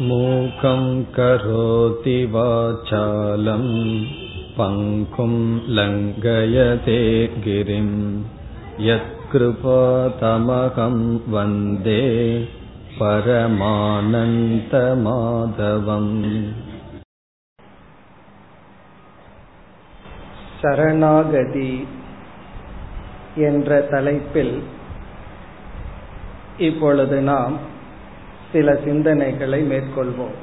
मूकं करोति वाचालं पङ्कुं लङ्घयते गिरिं यत्कृपातमकं वन्दे परमानन्तमाधवम् சரணாகதி என்ற தலைப்பில் இப்பொழுது நாம் சில சிந்தனைகளை மேற்கொள்வோம்.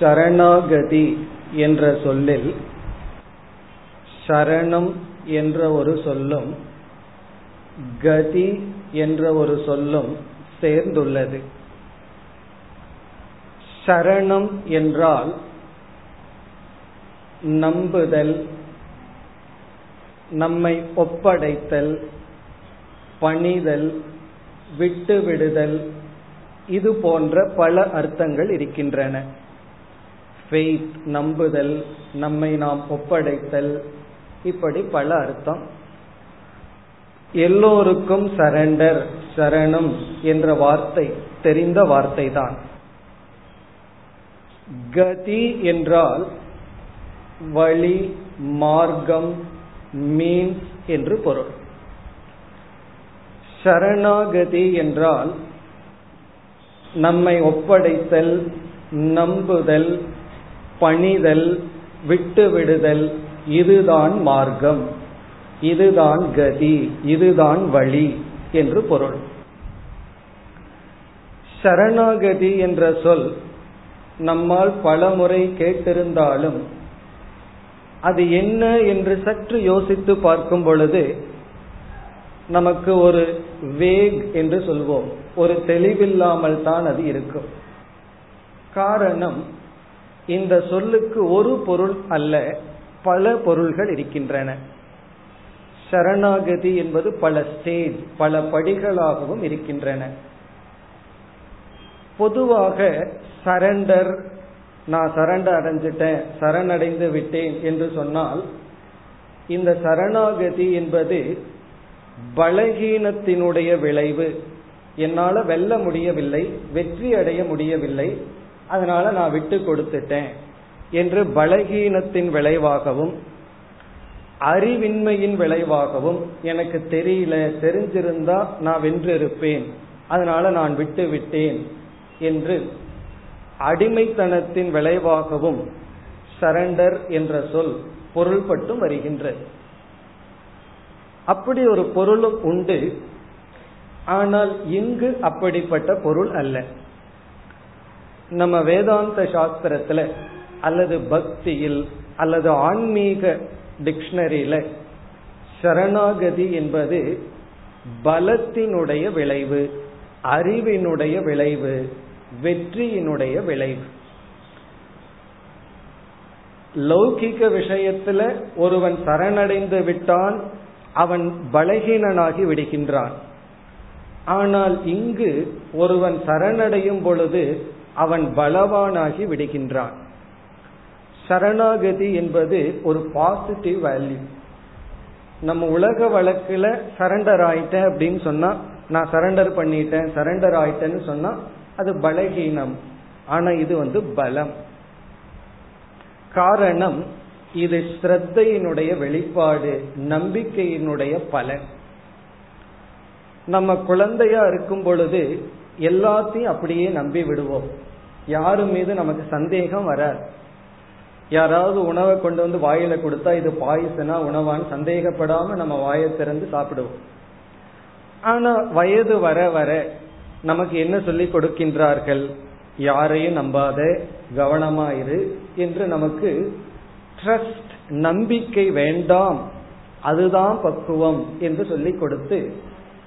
சரணாகதி என்ற சொல்லில் சரணம் என்ற ஒரு சொல்லும் கதி என்ற ஒரு சொல்லும் சேர்ந்துள்ளது. சரணம் என்றால் நம்புதல் நம்மை ஒப்படைத்தல் பணிதல் விட்டுவிடுதல். இது போன்ற பல அர்த்தங்கள் இருக்கின்றன. ஃபெய்த் நம்புதல் நம்மை நாம் ஒப்படைத்தல் இப்படி பல அர்த்தம். எல்லோருக்கும் சரண்டர் சரணம் என்ற வார்த்தை தெரிந்த வார்த்தை தான் கதி என்றால் வழி மார்க்கம் மீன்ஸ் என்று பொருள். சரணாகதி என்றால் நம்மை ஒப்படைத்தல் நம்புதல் பணிதல் விட்டுவிடுதல் இதுதான் மார்க்கம். இதுதான் கதி இதுதான் வழி என்று பொருள். சரணாகதி என்ற சொல் நம்மால் பல முறை கேட்டிருந்தாலும் அது என்ன என்று சற்று யோசித்து பார்க்கும் பொழுது நமக்கு ஒரு வேக் என்று சொல்வோம். ஒரு தெளிவில்லாமல் தான் அது இருக்கும். காரணம் இந்த சொல்லுக்கு ஒரு பொருள் அல்ல பல பொருள்கள் இருக்கின்றன. சரணாகதி என்பது பல ஸ்டேஜ் பல படிகளாகவும் இருக்கின்றன. பொதுவாக சரண்டர் நான் சரண்டர் அடைஞ்சிட்டேன் சரணடைந்து விட்டேன் என்று சொன்னால் இந்த சரணாகதி என்பது பலகீனத்தினுடைய விளைவு. என்னால வெல்ல முடியவில்லை வெற்றி அடைய முடியவில்லை அதனால நான் விட்டு கொடுத்துட்டேன் என்று பலகீனத்தின் விளைவாகவும் அறிவின்மையின் விளைவாகவும் எனக்கு தெரியல தெரிஞ்சிருந்தா நான் வென்றிருப்பேன் அதனால நான் விட்டு விட்டேன் என்று அடிமைத்தனத்தின் விளைவாகவும் சரண்டர் என்ற சொல் பொருள்பட்டும் வருகின்றது. அப்படி ஒரு பொருளும் உண்டு. ஆனால் இங்கு அப்படிப்பட்ட பொருள் அல்ல. நம்ம வேதாந்த சாஸ்திரத்துல அல்லது பக்தியில் அல்லது ஆன்மீக டிக்ஷனரியில சரணாகதி என்பது பலத்தினுடைய விளைவு அறிவினுடைய விளைவு வெற்றியினுடைய விளைவு. லௌகிக விஷயத்துல ஒருவன் சரணடைந்து விட்டான் அவன் பலகீனனாகி விடுகின்றான். ஆனால் இங்கு ஒருவன் சரணடையும் பொழுது அவன் பலவானாகி விடுகின்றான். சரணாகதி என்பது ஒரு பாசிட்டிவ் வேல்யூ நம்ம உலக வழக்குல சரண்டர் ஆயிட்டேன் அப்படின்னு சொன்னா நான் சரண்டர் பண்ணிட்டேன் சரண்டர் ஆயிட்டேன்னு சொன்னா அது பலகீனம். ஆனா இது வந்து பலம். காரணம் இது ஸ்ரத்தையினுடைய வெளிப்பாடு நம்பிக்கையினுடைய பலன். நம்ம குழந்தையா இருக்கும் பொழுது எல்லாத்தையும் அப்படியே நம்பி விடுவோம். யாரு மீது நமக்கு சந்தேகம் வராது. யாராவது உணவை கொண்டு வந்து வாயில கொடுத்தா இது பாயசனா உணவான்னு சந்தேகப்படாம நம்ம வாயை திறந்து சாப்பிடுவோம். ஆனா வயது வர வர நமக்கு என்ன சொல்லி கொடுக்கின்றார்கள்? யாரையும் நம்பாத கவனமாயிரு என்று நமக்கு ட்ரஸ்ட் நம்பிக்கை வேண்டாம். அதுதான் பக்குவம் என்று சொல்லி கொடுத்து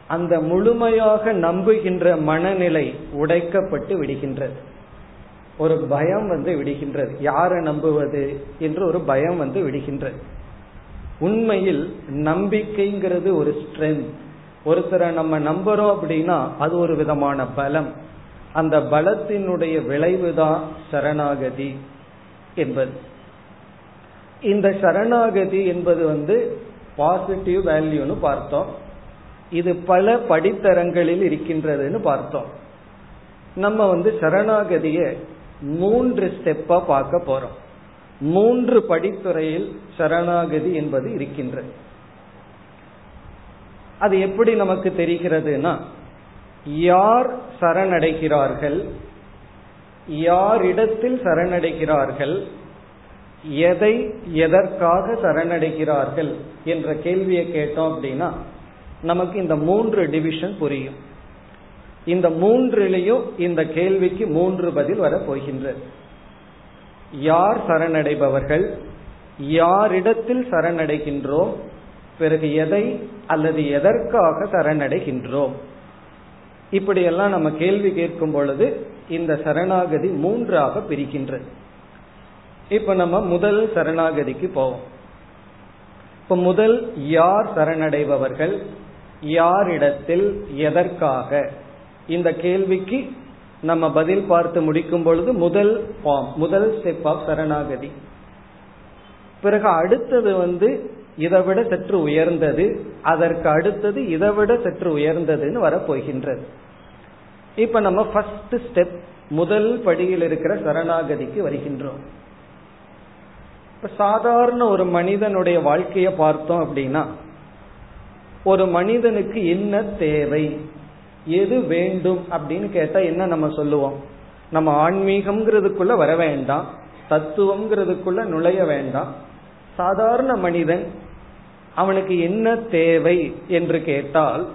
அந்த முழுமையாக நம்புகின்ற மனநிலை உடைக்கப்பட்டு விடுகின்றது. ஒரு பயம் வந்து விடுகின்றது. யாரை நம்புவது என்று ஒரு பயம் வந்து விடுகின்றது. உண்மையில் நம்பிக்கைங்கிறது ஒரு ஸ்ட்ரென்த் ஒருத்தரை நம்ம நம்புறோம் அப்படின்னா அது ஒரு விதமான பலம். அந்த பலத்தினுடைய விளைவுதான் சரணாகதி என்பது. இந்த சரணாகதி என்பது வந்து பாசிட்டிவ் வேல்யூன்னு பார்த்தோம். இது பல படித்தரங்களில் இருக்கின்றதுன்னு பார்த்தோம். நம்ம வந்து சரணாகதியை மூன்று ஸ்டெப்பா பார்க்க போறோம். மூன்று படித்துறையில் சரணாகதி என்பது இருக்கின்றது. அது எப்படி நமக்கு தெரிகிறதுனா யார் சரணடைகிறார்கள் யாரிடத்தில் சரணடைகிறார்கள் எதை எதற்காக சரணடைகிறார்கள் என்ற கேள்வியை கேட்டோம் அப்படின்னா நமக்கு இந்த மூன்று டிவிஷன் புரியும். இந்த மூன்றிலையும் இந்த கேள்விக்கு மூன்று பதில் வர போகின்றது யார் சரணடைபவர்கள்? யாரிடத்தில் சரணடைகின்றோம்? பிறகு எதை அல்லது எதற்காக சரணடைகின்றோம்? இப்படியெல்லாம் நம்ம கேள்வி கேட்கும் பொழுது இந்த சரணாகதி மூன்றாக பிரிக்கின்றது இப்ப நம்ம முதல் சரணாகதிக்கு போவோம். இப்ப முதல் யார் சரணடைபவர்கள்? யாரிடத்தில் எதற்காக? இந்த கேள்விக்கு நம்ம பதில் பார்த்து முடிக்கும் பொழுது முதல் ஃபார்ம் முதல் ஸ்டெப் ஆஃப் சரணாகதி. பிறகு அடுத்தது வந்து இதை விட சற்று உயர்ந்தது அதற்கு அடுத்தது இதை விட சற்று உயர்ந்ததுன்னு வரப்போகின்றது. இப்ப நம்ம ஃபர்ஸ்ட் ஸ்டெப் முதல் படியில் இருக்கிற சரணாகதிக்கு வருகின்றோம். இப்ப சாதாரண ஒரு மனிதனுடைய வாழ்க்கையை பார்த்தோம் அப்படின்னா ஒரு மனிதனுக்கு என்ன தேவை எது வேண்டும் அப்படின்னு கேட்டா என்ன நம்ம சொல்லுவோம்? நம்ம ஆன்மீகம்ங்கிறதுக்குள்ள வர வேண்டாம் தத்துவம்ங்கிறதுக்குள்ள நுழைய வேண்டாம். சாதாரண மனிதன் அவனுக்கு என்ன தேவை என்று கேட்டால்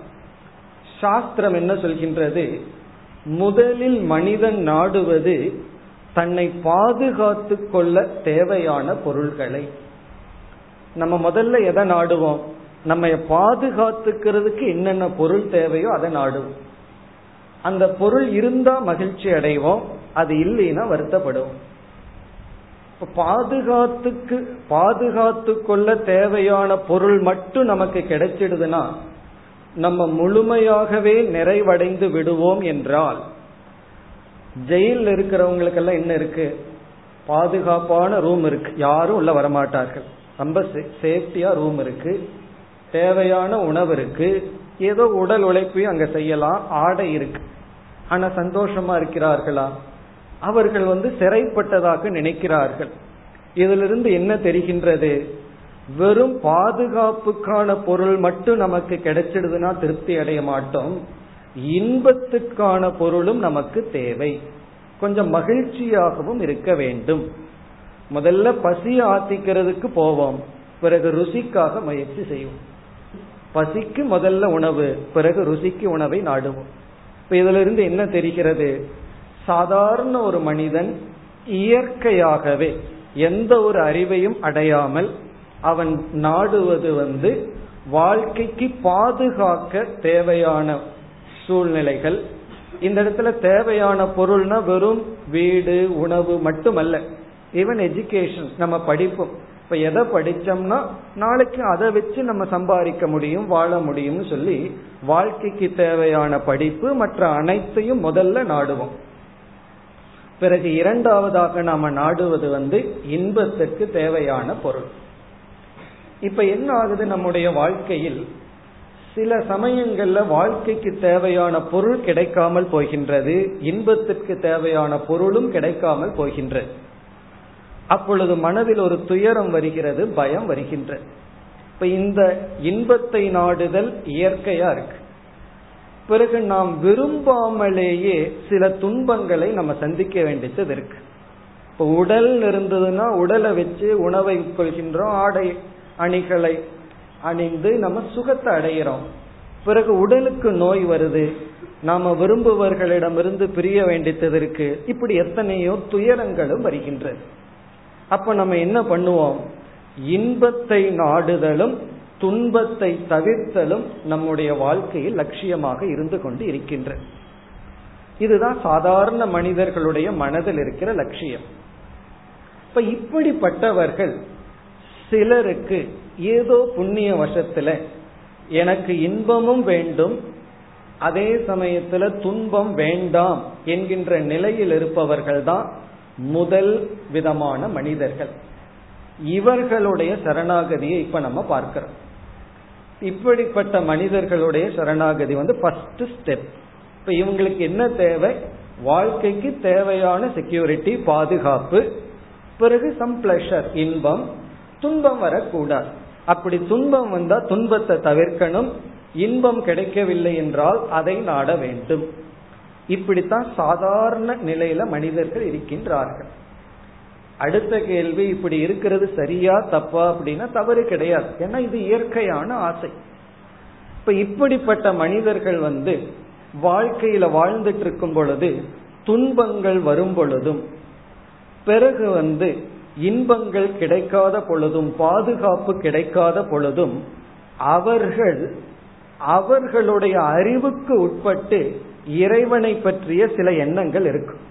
சாஸ்திரம் என்ன சொல்கின்றது? முதலில் மனிதன் நாடுவது தன்னை பாதுகாத்து கொள்ள தேவையான பொருள்களை. நம்ம முதல்ல எதை நாடுவோம்? நம்ம பாதுகாத்துக்கிறதுக்கு என்னென்ன பொருள் தேவையோ அதை நாடுவோம். அந்த பொருள் இருந்தா மகிழ்ச்சி அடைவோம் அது இல்லைன்னா வருத்தப்படுவோம். பாதுகாத்துக்கு பாதுகாத்து கொள்ள தேவையான பொருள் மட்டும் நமக்கு கிடைச்சிடுதுன்னா நம்ம முழுமையாகவே நிறைவடைந்து விடுவோம் என்றால் ஜெயிலில் இருக்கிறவங்களுக்கெல்லாம் என்ன இருக்கு? பாதுகாப்பான ரூம் இருக்கு. யாரும் உள்ள வரமாட்டார்கள். ரொம்ப சேஃப்டியா ரூம் இருக்கு. தேவையான உணவு இருக்கு. ஏதோ உடல் உழைப்பையும் அங்க செய்யலாம். ஆடை இருக்கு. ஆனா சந்தோஷமா இருக்கிறார்களா? அவர்கள் வந்து சிறைப்பட்டதாக நினைக்கிறார்கள். இதிலிருந்து என்ன தெரிகின்றது? வெறும் பாதுகாப்புக்கான பொருள் மட்டும் நமக்கு கிடைச்சிடுதுன்னா திருப்தி அடைய மாட்டோம். இன்பத்துக்கான பொருளும் நமக்கு தேவை. கொஞ்சம் மகிழ்ச்சியாகவும் இருக்க வேண்டும். முதல்ல பசி ஆத்திக்கிறதுக்கு போவோம். பிறகு ருசிக்காக முயற்சி செய்வோம். பசிக்கு முதல்ல உணவு பிறகு ருசிக்கு உணவை நாடுவோம். இப்ப இதுல இருந்து என்ன தெரிகிறது? சாதாரண ஒரு மனிதன் இயற்கையாகவே எந்த ஒரு அறிவையும் அடையாமல் அவன் நாடுவது வந்து வாழ்க்கைக்கு பாதுகாக்க தேவையான சூழ்நிலைகள். இந்த இடத்துல தேவையான பொருள்னா வெறும் வீடு உணவு மட்டுமல்ல. ஈவன் எஜுகேஷன் நம்ம படிப்போம். இப்ப எதை படிச்சோம்னா நாளைக்கு அதை வச்சு நம்ம சம்பாதிக்க முடியும் வாழ முடியும்னு சொல்லி வாழ்க்கைக்கு தேவையான படிப்பு மற்ற அனைத்தையும் முதல்ல நாடுவோம். பிறகு இரண்டாவதாக நாம நாடுவது வந்து இன்பத்திற்கு தேவையான பொருள். இப்ப என்ன ஆகுது நம்முடைய வாழ்க்கையில்? சில சமயங்கள்ல வாழ்க்கைக்கு தேவையான பொருள் கிடைக்காமல் போகின்றது இன்பத்திற்கு தேவையான பொருளும் கிடைக்காமல் போகின்றது. அப்பொழுது மனதில் ஒரு துயரம் வருகிறது பயம் வருகின்றது. இப்ப இந்த இன்பத்தை நாடுதல் இயற்கையா இருக்கு. பிறகு நாம் விரும்பாமலேயே சில துன்பங்களை நம்ம சந்திக்க வேண்டியது இருக்கு. இப்போ உடல் இருந்ததுன்னா உடலை வச்சு உணவை உட்கொள்கின்றோம் ஆடை அணிகளை அணிந்து நம்ம சுகத்தை அடைகிறோம் பிறகு உடலுக்கு நோய் வருது. நாம விரும்புவர்களிடமிருந்து பிரிய வேண்டியது இருக்கு. இப்படி எத்தனையோ துயரங்களும் வருகின்றது. அப்ப நம்ம என்ன பண்ணுவோம்? இன்பத்தை நாடுதலும் துன்பத்தை தவிர்த்தலும் நம்முடைய வாழ்க்கையில் லட்சியமாக இருந்து கொண்டு இருக்கின்ற. இதுதான் சாதாரண மனிதர்களுடைய மனதில் இருக்கிற லட்சியம். இப்ப இப்படிப்பட்டவர்கள் சிலருக்கு ஏதோ புண்ணிய வசத்துல எனக்கு இன்பமும் வேண்டும் அதே சமயத்துல துன்பம் வேண்டாம் என்கின்ற நிலையில் இருப்பவர்கள் தான் முதல் விதமான மனிதர்கள். இவர்களுடைய சரணாகதியை இப்ப நம்ம பார்க்கிறோம். இப்படிப்பட்ட மனிதர்களுடைய சரணாகதி வந்து ஃபர்ஸ்ட் ஸ்டெப் இப்ப இவங்களுக்கு என்ன தேவை? வாழ்க்கைக்கு தேவையான செக்யூரிட்டி பாதுகாப்பு பிறகு சம் பிளஷர் இன்பம் துன்பம் வரக்கூடாது. அப்படி துன்பம் வந்தா துன்பத்தை தவிர்க்கணும். இன்பம் கிடைக்கவில்லை என்றால் அதை நாட வேண்டும். இப்படித்தான் சாதாரண நிலையில மனிதர்கள் இருக்கின்றார்கள். அடுத்த கேள்வி இப்படி இருக்கிறது சரியா தப்பா அப்படின்னா தவறு கிடையாது. ஏன்னா இது இயற்கையான ஆசை. இப்ப இப்படிப்பட்ட மனிதர்கள் வந்து வாழ்க்கையில வாழ்ந்துட்டு இருக்கும் பொழுது துன்பங்கள் வரும் பொழுதும் பிறகு வந்து இன்பங்கள் கிடைக்காத பொழுதும் பாதுகாப்பு கிடைக்காத பொழுதும் அவர்கள் அவர்களுடைய அறிவுக்கு உட்பட்டு இறைவனை பற்றிய சில எண்ணங்கள் இருக்கும்.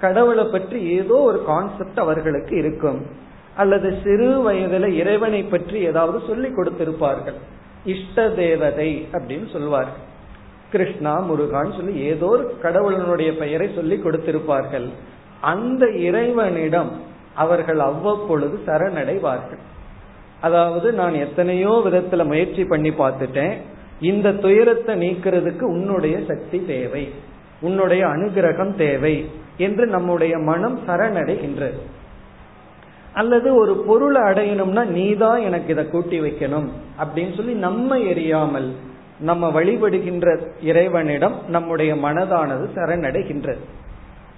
கடவுளை பற்றி ஏதோ ஒரு கான்செப்ட் அவர்களுக்கு இருக்கும். அல்லது சிறு வயதுல இறைவனை பற்றி ஏதாவது சொல்லி கொடுத்திருப்பார்கள். இஷ்ட தேவதை அப்படின்னு சொல்வார்கள். கிருஷ்ணா முருகான் சொல்லி ஏதோ ஒரு கடவுளனுடைய பெயரை சொல்லி கொடுத்திருப்பார்கள். அந்த இறைவனிடம் அவர்கள் அவ்வப்பொழுது சரணடைவார்கள். அதாவது நான் எத்தனையோ விதத்துல முயற்சி பண்ணி பார்த்துட்டேன். இந்த துயரத்தை நீக்கிறதுக்கு உன்னுடைய சக்தி தேவை. உன்னுடைய அனுகிரகம் தேவை என்று நம்முடைய மனம் சரணடைகின்றது. அல்லது ஒரு பொருளை அடையணும்னா நீதான் எனக்கு இதை கூட்டி வைக்கணும் அப்படின்னு சொல்லி நம்ம எரியாமல் நம்ம வழிபடுகின்ற இறைவனிடம் நம்முடைய மனதானது சரணடைகின்றது.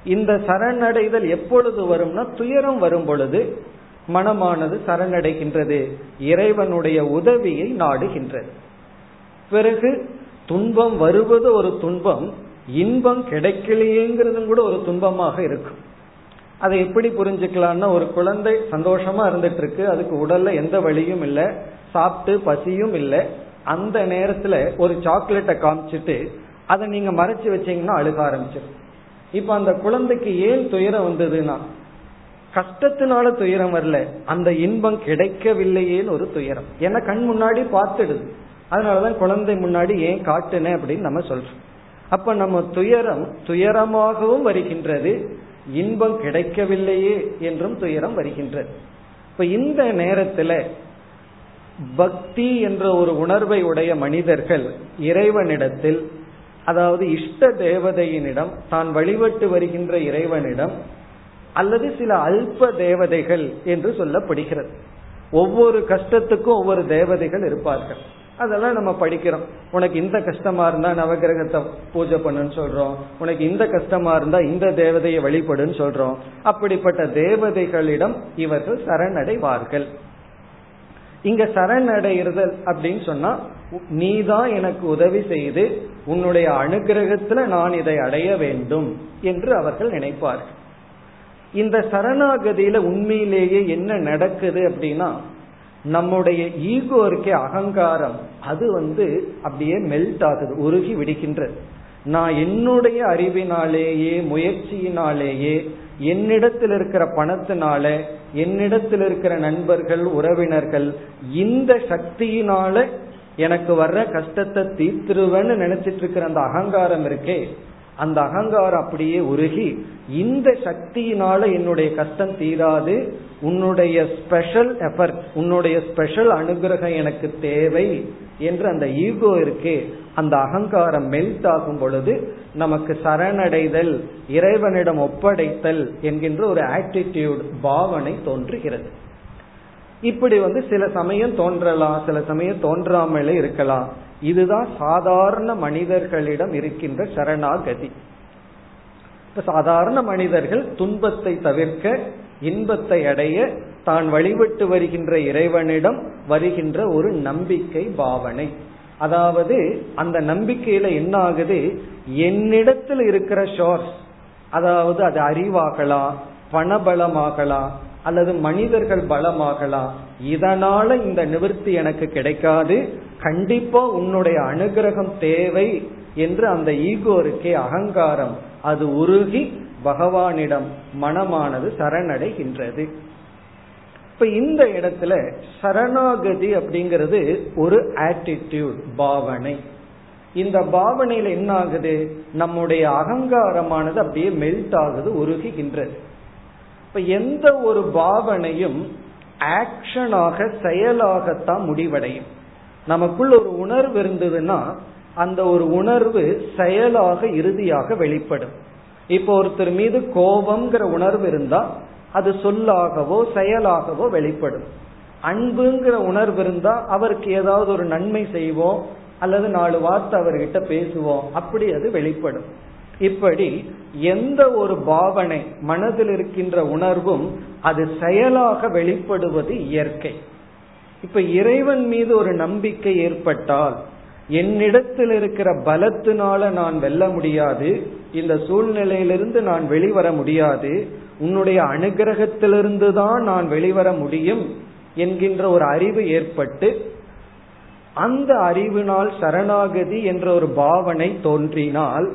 இந்த சரணடைதல் எப்பொழுது வரும்னா துயரம் வரும் பொழுது மனமானது சரணடைகின்றது. இறைவனுடைய உதவியை நாடுகின்றது. பிறகு துன்பம் வருவது ஒரு துன்பம் இன்பம் கிடைக்கலையேங்கிறதும் கூட ஒரு துன்பமாக இருக்கும். அதை எப்படி புரிஞ்சுக்கலாம்னா ஒரு குழந்தை சந்தோஷமா இருந்துட்டு இருக்கு அதுக்கு உடல்ல எந்த வழியும் இல்லை சாப்பிட்டு பசியும் இல்லை அந்த நேரத்துல ஒரு சாக்லேட்டை காமிச்சிட்டு அதை நீங்க மறைச்சு வச்சீங்கன்னா அழுக ஆரம்பிச்சிடும். இப்ப அந்த குழந்தைக்கு ஏன் துயரம் வந்ததுன்னா கஷ்டத்தினால துயரம் வரல அந்த இன்பம் கிடைக்கவில்லையேன்னு ஒரு துயரம். ஏன்னா கண் முன்னாடி பார்த்துடுது. அதனாலதான் குழந்தை முன்னாடி ஏன் காட்டுனேன் அப்படின்னு நம்ம சொல்றோம். அப்ப நம்ம துயரம் துயரமாகவும் வருகின்றது இன்பம் கிடைக்கவில்லையே என்றும் துயரம் வருகின்றது. இப்ப இந்த நேரத்துல பக்தி என்ற ஒரு உணர்வை உடைய மனிதர்கள் இறைவனிடத்தில் அதாவது இஷ்ட தேவதையினிடம் தான் வழிபட்டு வருகின்ற இறைவனிடம் அல்லது சில அல்ப தேவதைகள் என்று சொல்லப்படுகிறது. ஒவ்வொரு கஷ்டத்துக்கும் ஒவ்வொரு தேவதைகள் இருப்பார்கள். அதெல்லாம் நம்ம படிக்கிறோம். உனக்கு இந்த கஷ்டமா இருந்தா நவகிரகத்தை பூஜை பண்ணுன்னு சொல்றோம். உனக்கு இந்த கஷ்டமா இருந்தா இந்த தேவதையை வழிபடுன்னு சொல்றோம். அப்படிப்பட்ட தேவதைகளிடம் இவர்கள் சரணடைவார்கள். இங்க சரணடைதல் அப்படின்னு சொன்னா நீதான் எனக்கு உதவி செய்து உன்னுடைய அனுகிரகத்துல நான் இதை அடைய வேண்டும் என்று அவர்கள் நினைப்பார்கள். இந்த சரணாகதியில உண்மையிலேயே என்ன நடக்குது அப்படின்னா நம்முடைய ஈகோ இருக்கே அகங்காரம் அது வந்து அப்படியே மெல்ட் ஆகுது உருகி விடுகின்றது. நான் என்னுடைய அறிவினாலேயே முயற்சியினாலேயே என்னிடத்தில் இருக்கிற பணத்தினால என்னிடத்தில் இருக்கிற நண்பர்கள் உறவினர்கள் இந்த சக்தியினால எனக்கு வர்ற கஷ்டத்தை தீர்த்துருவேன்னு நினைச்சிட்டு இருக்கிற அந்த அகங்காரம் இருக்கே அந்த அகங்காரம் அப்படியே உருகி இந்த சக்தியினால என்னுடைய கஷ்டம் தீராது உன்னுடைய ஸ்பெஷல் எஃபர்ட் உன்னுடைய ஸ்பெஷல் அனுகிரகம் எனக்கு தேவை என்று அந்த ஈகோ இருக்கே அந்த அகங்காரம் மெல்ட் ஆகும் பொழுது நமக்கு சரணடைதல் இறைவனிடம் ஒப்படைத்தல் என்கின்ற ஒரு ஆட்டிடியூட் பாவனை தோன்றுகிறது. இப்படி வந்து சில சமயம் தோன்றலாம் சில சமயம் தோன்றாமலே இருக்கலாம். இதுதான் சாதாரண மனிதர்களிடம் இருக்கின்ற சரணாகதி. இப்ப சாதாரண மனிதர்கள் துன்பத்தை தவிர்க்க இன்பத்தை அடைய தான் வழிபட்டு வருகின்ற இறைவனிடம் வருகின்ற ஒரு நம்பிக்கை பாவனை. அதாவது அந்த நம்பிக்கையில என்ன ஆகுது என்னிடத்தில் இருக்கிற ஷோர்ஸ் அதாவது அது அறிவாகலாம் பணபலமாகலாம் அல்லது மனிதர்கள் பலமாகலாம் இதனால இந்த நிவர்த்தி எனக்கு கிடைக்காது. கண்டிப்பா உன்னுடைய அனுகிரகம் தேவை என்று அந்த ஈகோ இருக்கே அகங்காரம். அது உருகி பகவானிடம் மனமானது சரணடைகின்றது. இப்ப இந்த இடத்துல சரணாகதி அப்படிங்கிறது ஒரு ஆட்டிடியூட் பாவனை. இந்த பாவனையில என்ன ஆகுது நம்முடைய அகங்காரமானது அப்படியே மெல்ட் ஆகுது உருகுகின்றது. இப்ப எந்த ஒரு பாவனையும் ஆக்ஷனாக செயலாகத்தான் முடிவடையும். நமக்குள்ள ஒரு உணர்வு இருந்ததுன்னா அந்த ஒரு உணர்வு செயலாக இறுதியாக வெளிப்படும். இப்போ ஒருத்தர் மீது கோபம்ங்கிற உணர்வு இருந்தா அது சொல்லாகவோ செயலாகவோ வெளிப்படும். அன்புங்கிற உணர்வு இருந்தா அவருக்கு ஏதாவது ஒரு நன்மை செய்வோம் அல்லது நாலு வார்த்தை அவர்கிட்ட பேசுவோம் அப்படி அது வெளிப்படும். இப்படி எந்த ஒரு பாவனை மனதில் இருக்கின்ற உணர்வும் அது செயலாக வெளிப்படுவது இயற்கை. இப்ப இறைவன் மீது ஒரு நம்பிக்கை ஏற்பட்டால் என்னிடத்தில் இருக்கிற பலத்தினால நான் வெல்ல முடியாது இந்த சூழ்நிலையிலிருந்து நான் வெளிவர முடியாது உன்னுடைய அனுகிரகத்திலிருந்து தான் நான் வெளிவர முடியும் என்கின்ற ஒரு அறிவு ஏற்பட்டு அந்த அறிவினால் சரணாகதி என்ற ஒரு பாவனை தோன்றினால்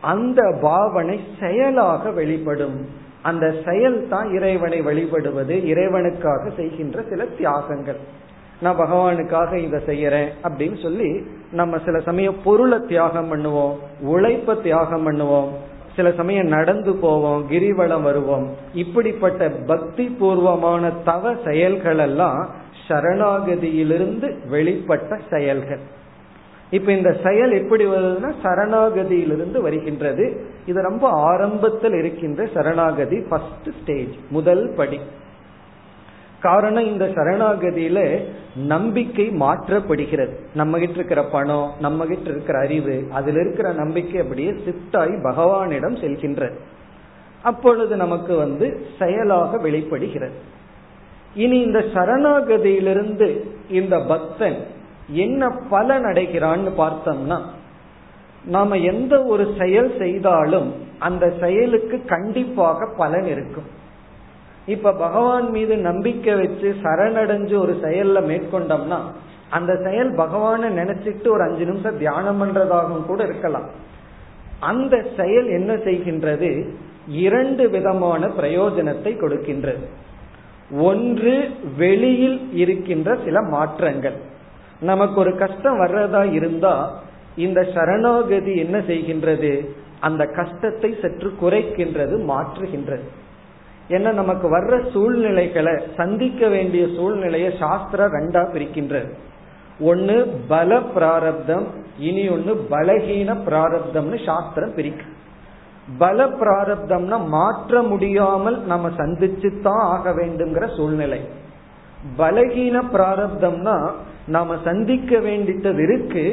அந்த பாவனை செயலாக வெளிப்படும். அந்த செயல் தான் இறைவனை வழிபடுவது இறைவனுக்காக செய்கின்ற சில தியாகங்கள். நான் பகவானுக்காக இதை செய்யறேன் அப்படின்னு சொல்லி நம்ம சில சமயம் பொருளை தியாகம் பண்ணுவோம் உழைப்ப தியாகம் பண்ணுவோம் சில சமயம் நடந்து போவோம் கிரிவலம் வருவோம். இப்படிப்பட்ட பக்தி பூர்வமான தவ செயல்கள் எல்லாம் சரணாகதியிலிருந்து வெளிப்பட்ட செயல்கள். இப்ப இந்த செயல் எப்படி வருதுன்னா சரணாகதியிலிருந்து வருகின்றது. இது ரொம்ப ஆரம்பத்தில் இருக்கின்ற சரணாகதி ஃபர்ஸ்ட் ஸ்டேஜ் முதல் படி. காரணம் இந்த சரணாகதியில நம்பிக்கை மாற்றப்படுகிறது. நம்ம கிட்ட இருக்கிற பணம் நம்ம கிட்ட இருக்கிற அறிவு அதுல இருக்கிற நம்பிக்கை அப்படியே சித்தாய் பகவானிடம் செல்கின்றது. அப்பொழுது நமக்கு வந்து செயலாக வெளிப்படுகிறது. இனி இந்த சரணாகதியிலிருந்து இந்த பக்தன் என்ன பலன் அடைகிறான்னு பார்த்தோம்னா நாம எந்த ஒரு செயல் செய்தாலும் அந்த செயலுக்கு கண்டிப்பாக பலன் இருக்கும். இப்ப பகவான் மீது நம்பிக்கை வச்சு சரணடைஞ்சு ஒரு செயல்ல மேற்கொண்டோம்னா அந்த செயல் பகவான நினைச்சிட்டு ஒரு அஞ்சு நிமிஷம் தியானம் பண்றதாகவும் கூட இருக்கலாம். அந்த செயல் என்ன செய்கின்றது? இரண்டு விதமான பிரயோஜனத்தை கொடுக்கின்றது. ஒன்று வெளியில் இருக்கின்ற சில மாற்றங்கள். நமக்கு ஒரு கஷ்டம் வர்றதா இருந்தா இந்த சரணாகதி என்ன செய்கின்றது? அந்த கஷ்டத்தை சற்று குறைக்கின்றது மாற்றுகின்றது. ஏன்னா நமக்கு வர்ற சூழ்நிலைகளை சந்திக்க வேண்டிய சூழ்நிலையை சாஸ்திரம் ரெண்டா பிரிக்கின்றது. ஒன்னு பல பிராரப்தம் இனி ஒன்னு பலகீன பிராரப்தம்னு சாஸ்திரம் பிரிக்கு. பல பிராரப்தம்னா மாற்ற முடியாமல் நம்ம சந்திச்சு தான் ஆக வேண்டுங்கிற சூழ்நிலை. பலகீன பிராரப்தம்னா நாம சந்திக்க வேண்டியது இருக்கு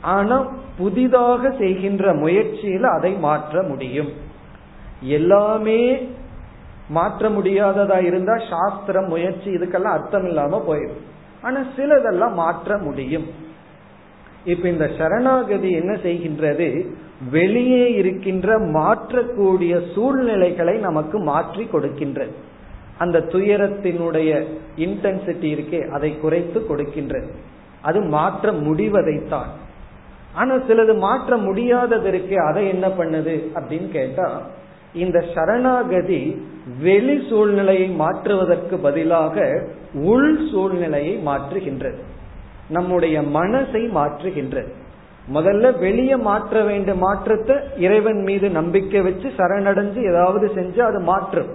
ஆனா புதிதாக செய்கின்ற முயற்சியில அதை மாற்ற முடியும். எல்லாமே மாற்ற முடியாததா இருந்தா சாஸ்திரம் முயற்சி இதுக்கெல்லாம் அர்த்தம் இல்லாம போயிடும். ஆனா சிலதெல்லாம் மாற்ற முடியும். இப்ப இந்த சரணாகதி என்ன செய்கின்றது? வெளியே இருக்கின்ற மாற்றக்கூடிய சூழ்நிலைகளை நமக்கு மாற்றி கொடுக்கின்றது. அந்த துயரத்தினுடைய இன்டென்சிட்டி இருக்கே அதை குறைத்து கொடுக்கின்றது அது மாற்ற முடிவதைத்தான். ஆனா சிலது மாற்ற முடியாதது இருக்கே அதை என்ன பண்ணுது அப்படின்னு கேட்டா இந்த சரணாகதி வெளி சூழ்நிலையை மாற்றுவதற்கு பதிலாக உள் சூழ்நிலையை மாற்றுகின்றது நம்முடைய மனசை மாற்றுகின்றது முதல்ல வெளியே மாற்ற வேண்டிய மாற்றத்தை இறைவன் மீது நம்பிக்கை வச்சு சரணடைஞ்சு ஏதாவது செஞ்சு அது மாற்றும்.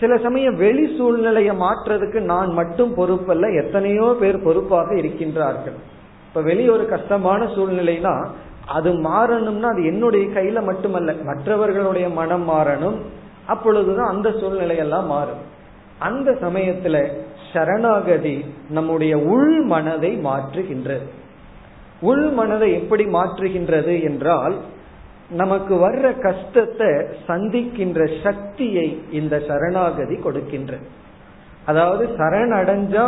சில சமயம் வெளி சூழ்நிலையை மாற்றுறதுக்கு நான் மட்டும் பொறுப்பல்ல எத்தனையோ பேர் பொறுப்பாக இருக்கின்றார்கள். இப்ப வெளியே ஒரு கஷ்டமான சூழ்நிலைனா அது மாறணும்னா அது என்னுடைய கையில மட்டுமல்ல மற்றவர்களுடைய மனம் மாறணும். அப்பொழுதுதான் அந்த சூழ்நிலையெல்லாம் மாறும். அந்த சமயத்துல சரணாகதி நம்முடைய உள் மனதை மாற்றுகின்றது. உள் மனதை எப்படி மாற்றுகின்றது என்றால் நமக்கு வர்ற கஷ்டத்தை சந்திக்கின்ற சக்தியை இந்த சரணாகதி கொடுக்கின்றது அதாவது சரணடைஞ்சா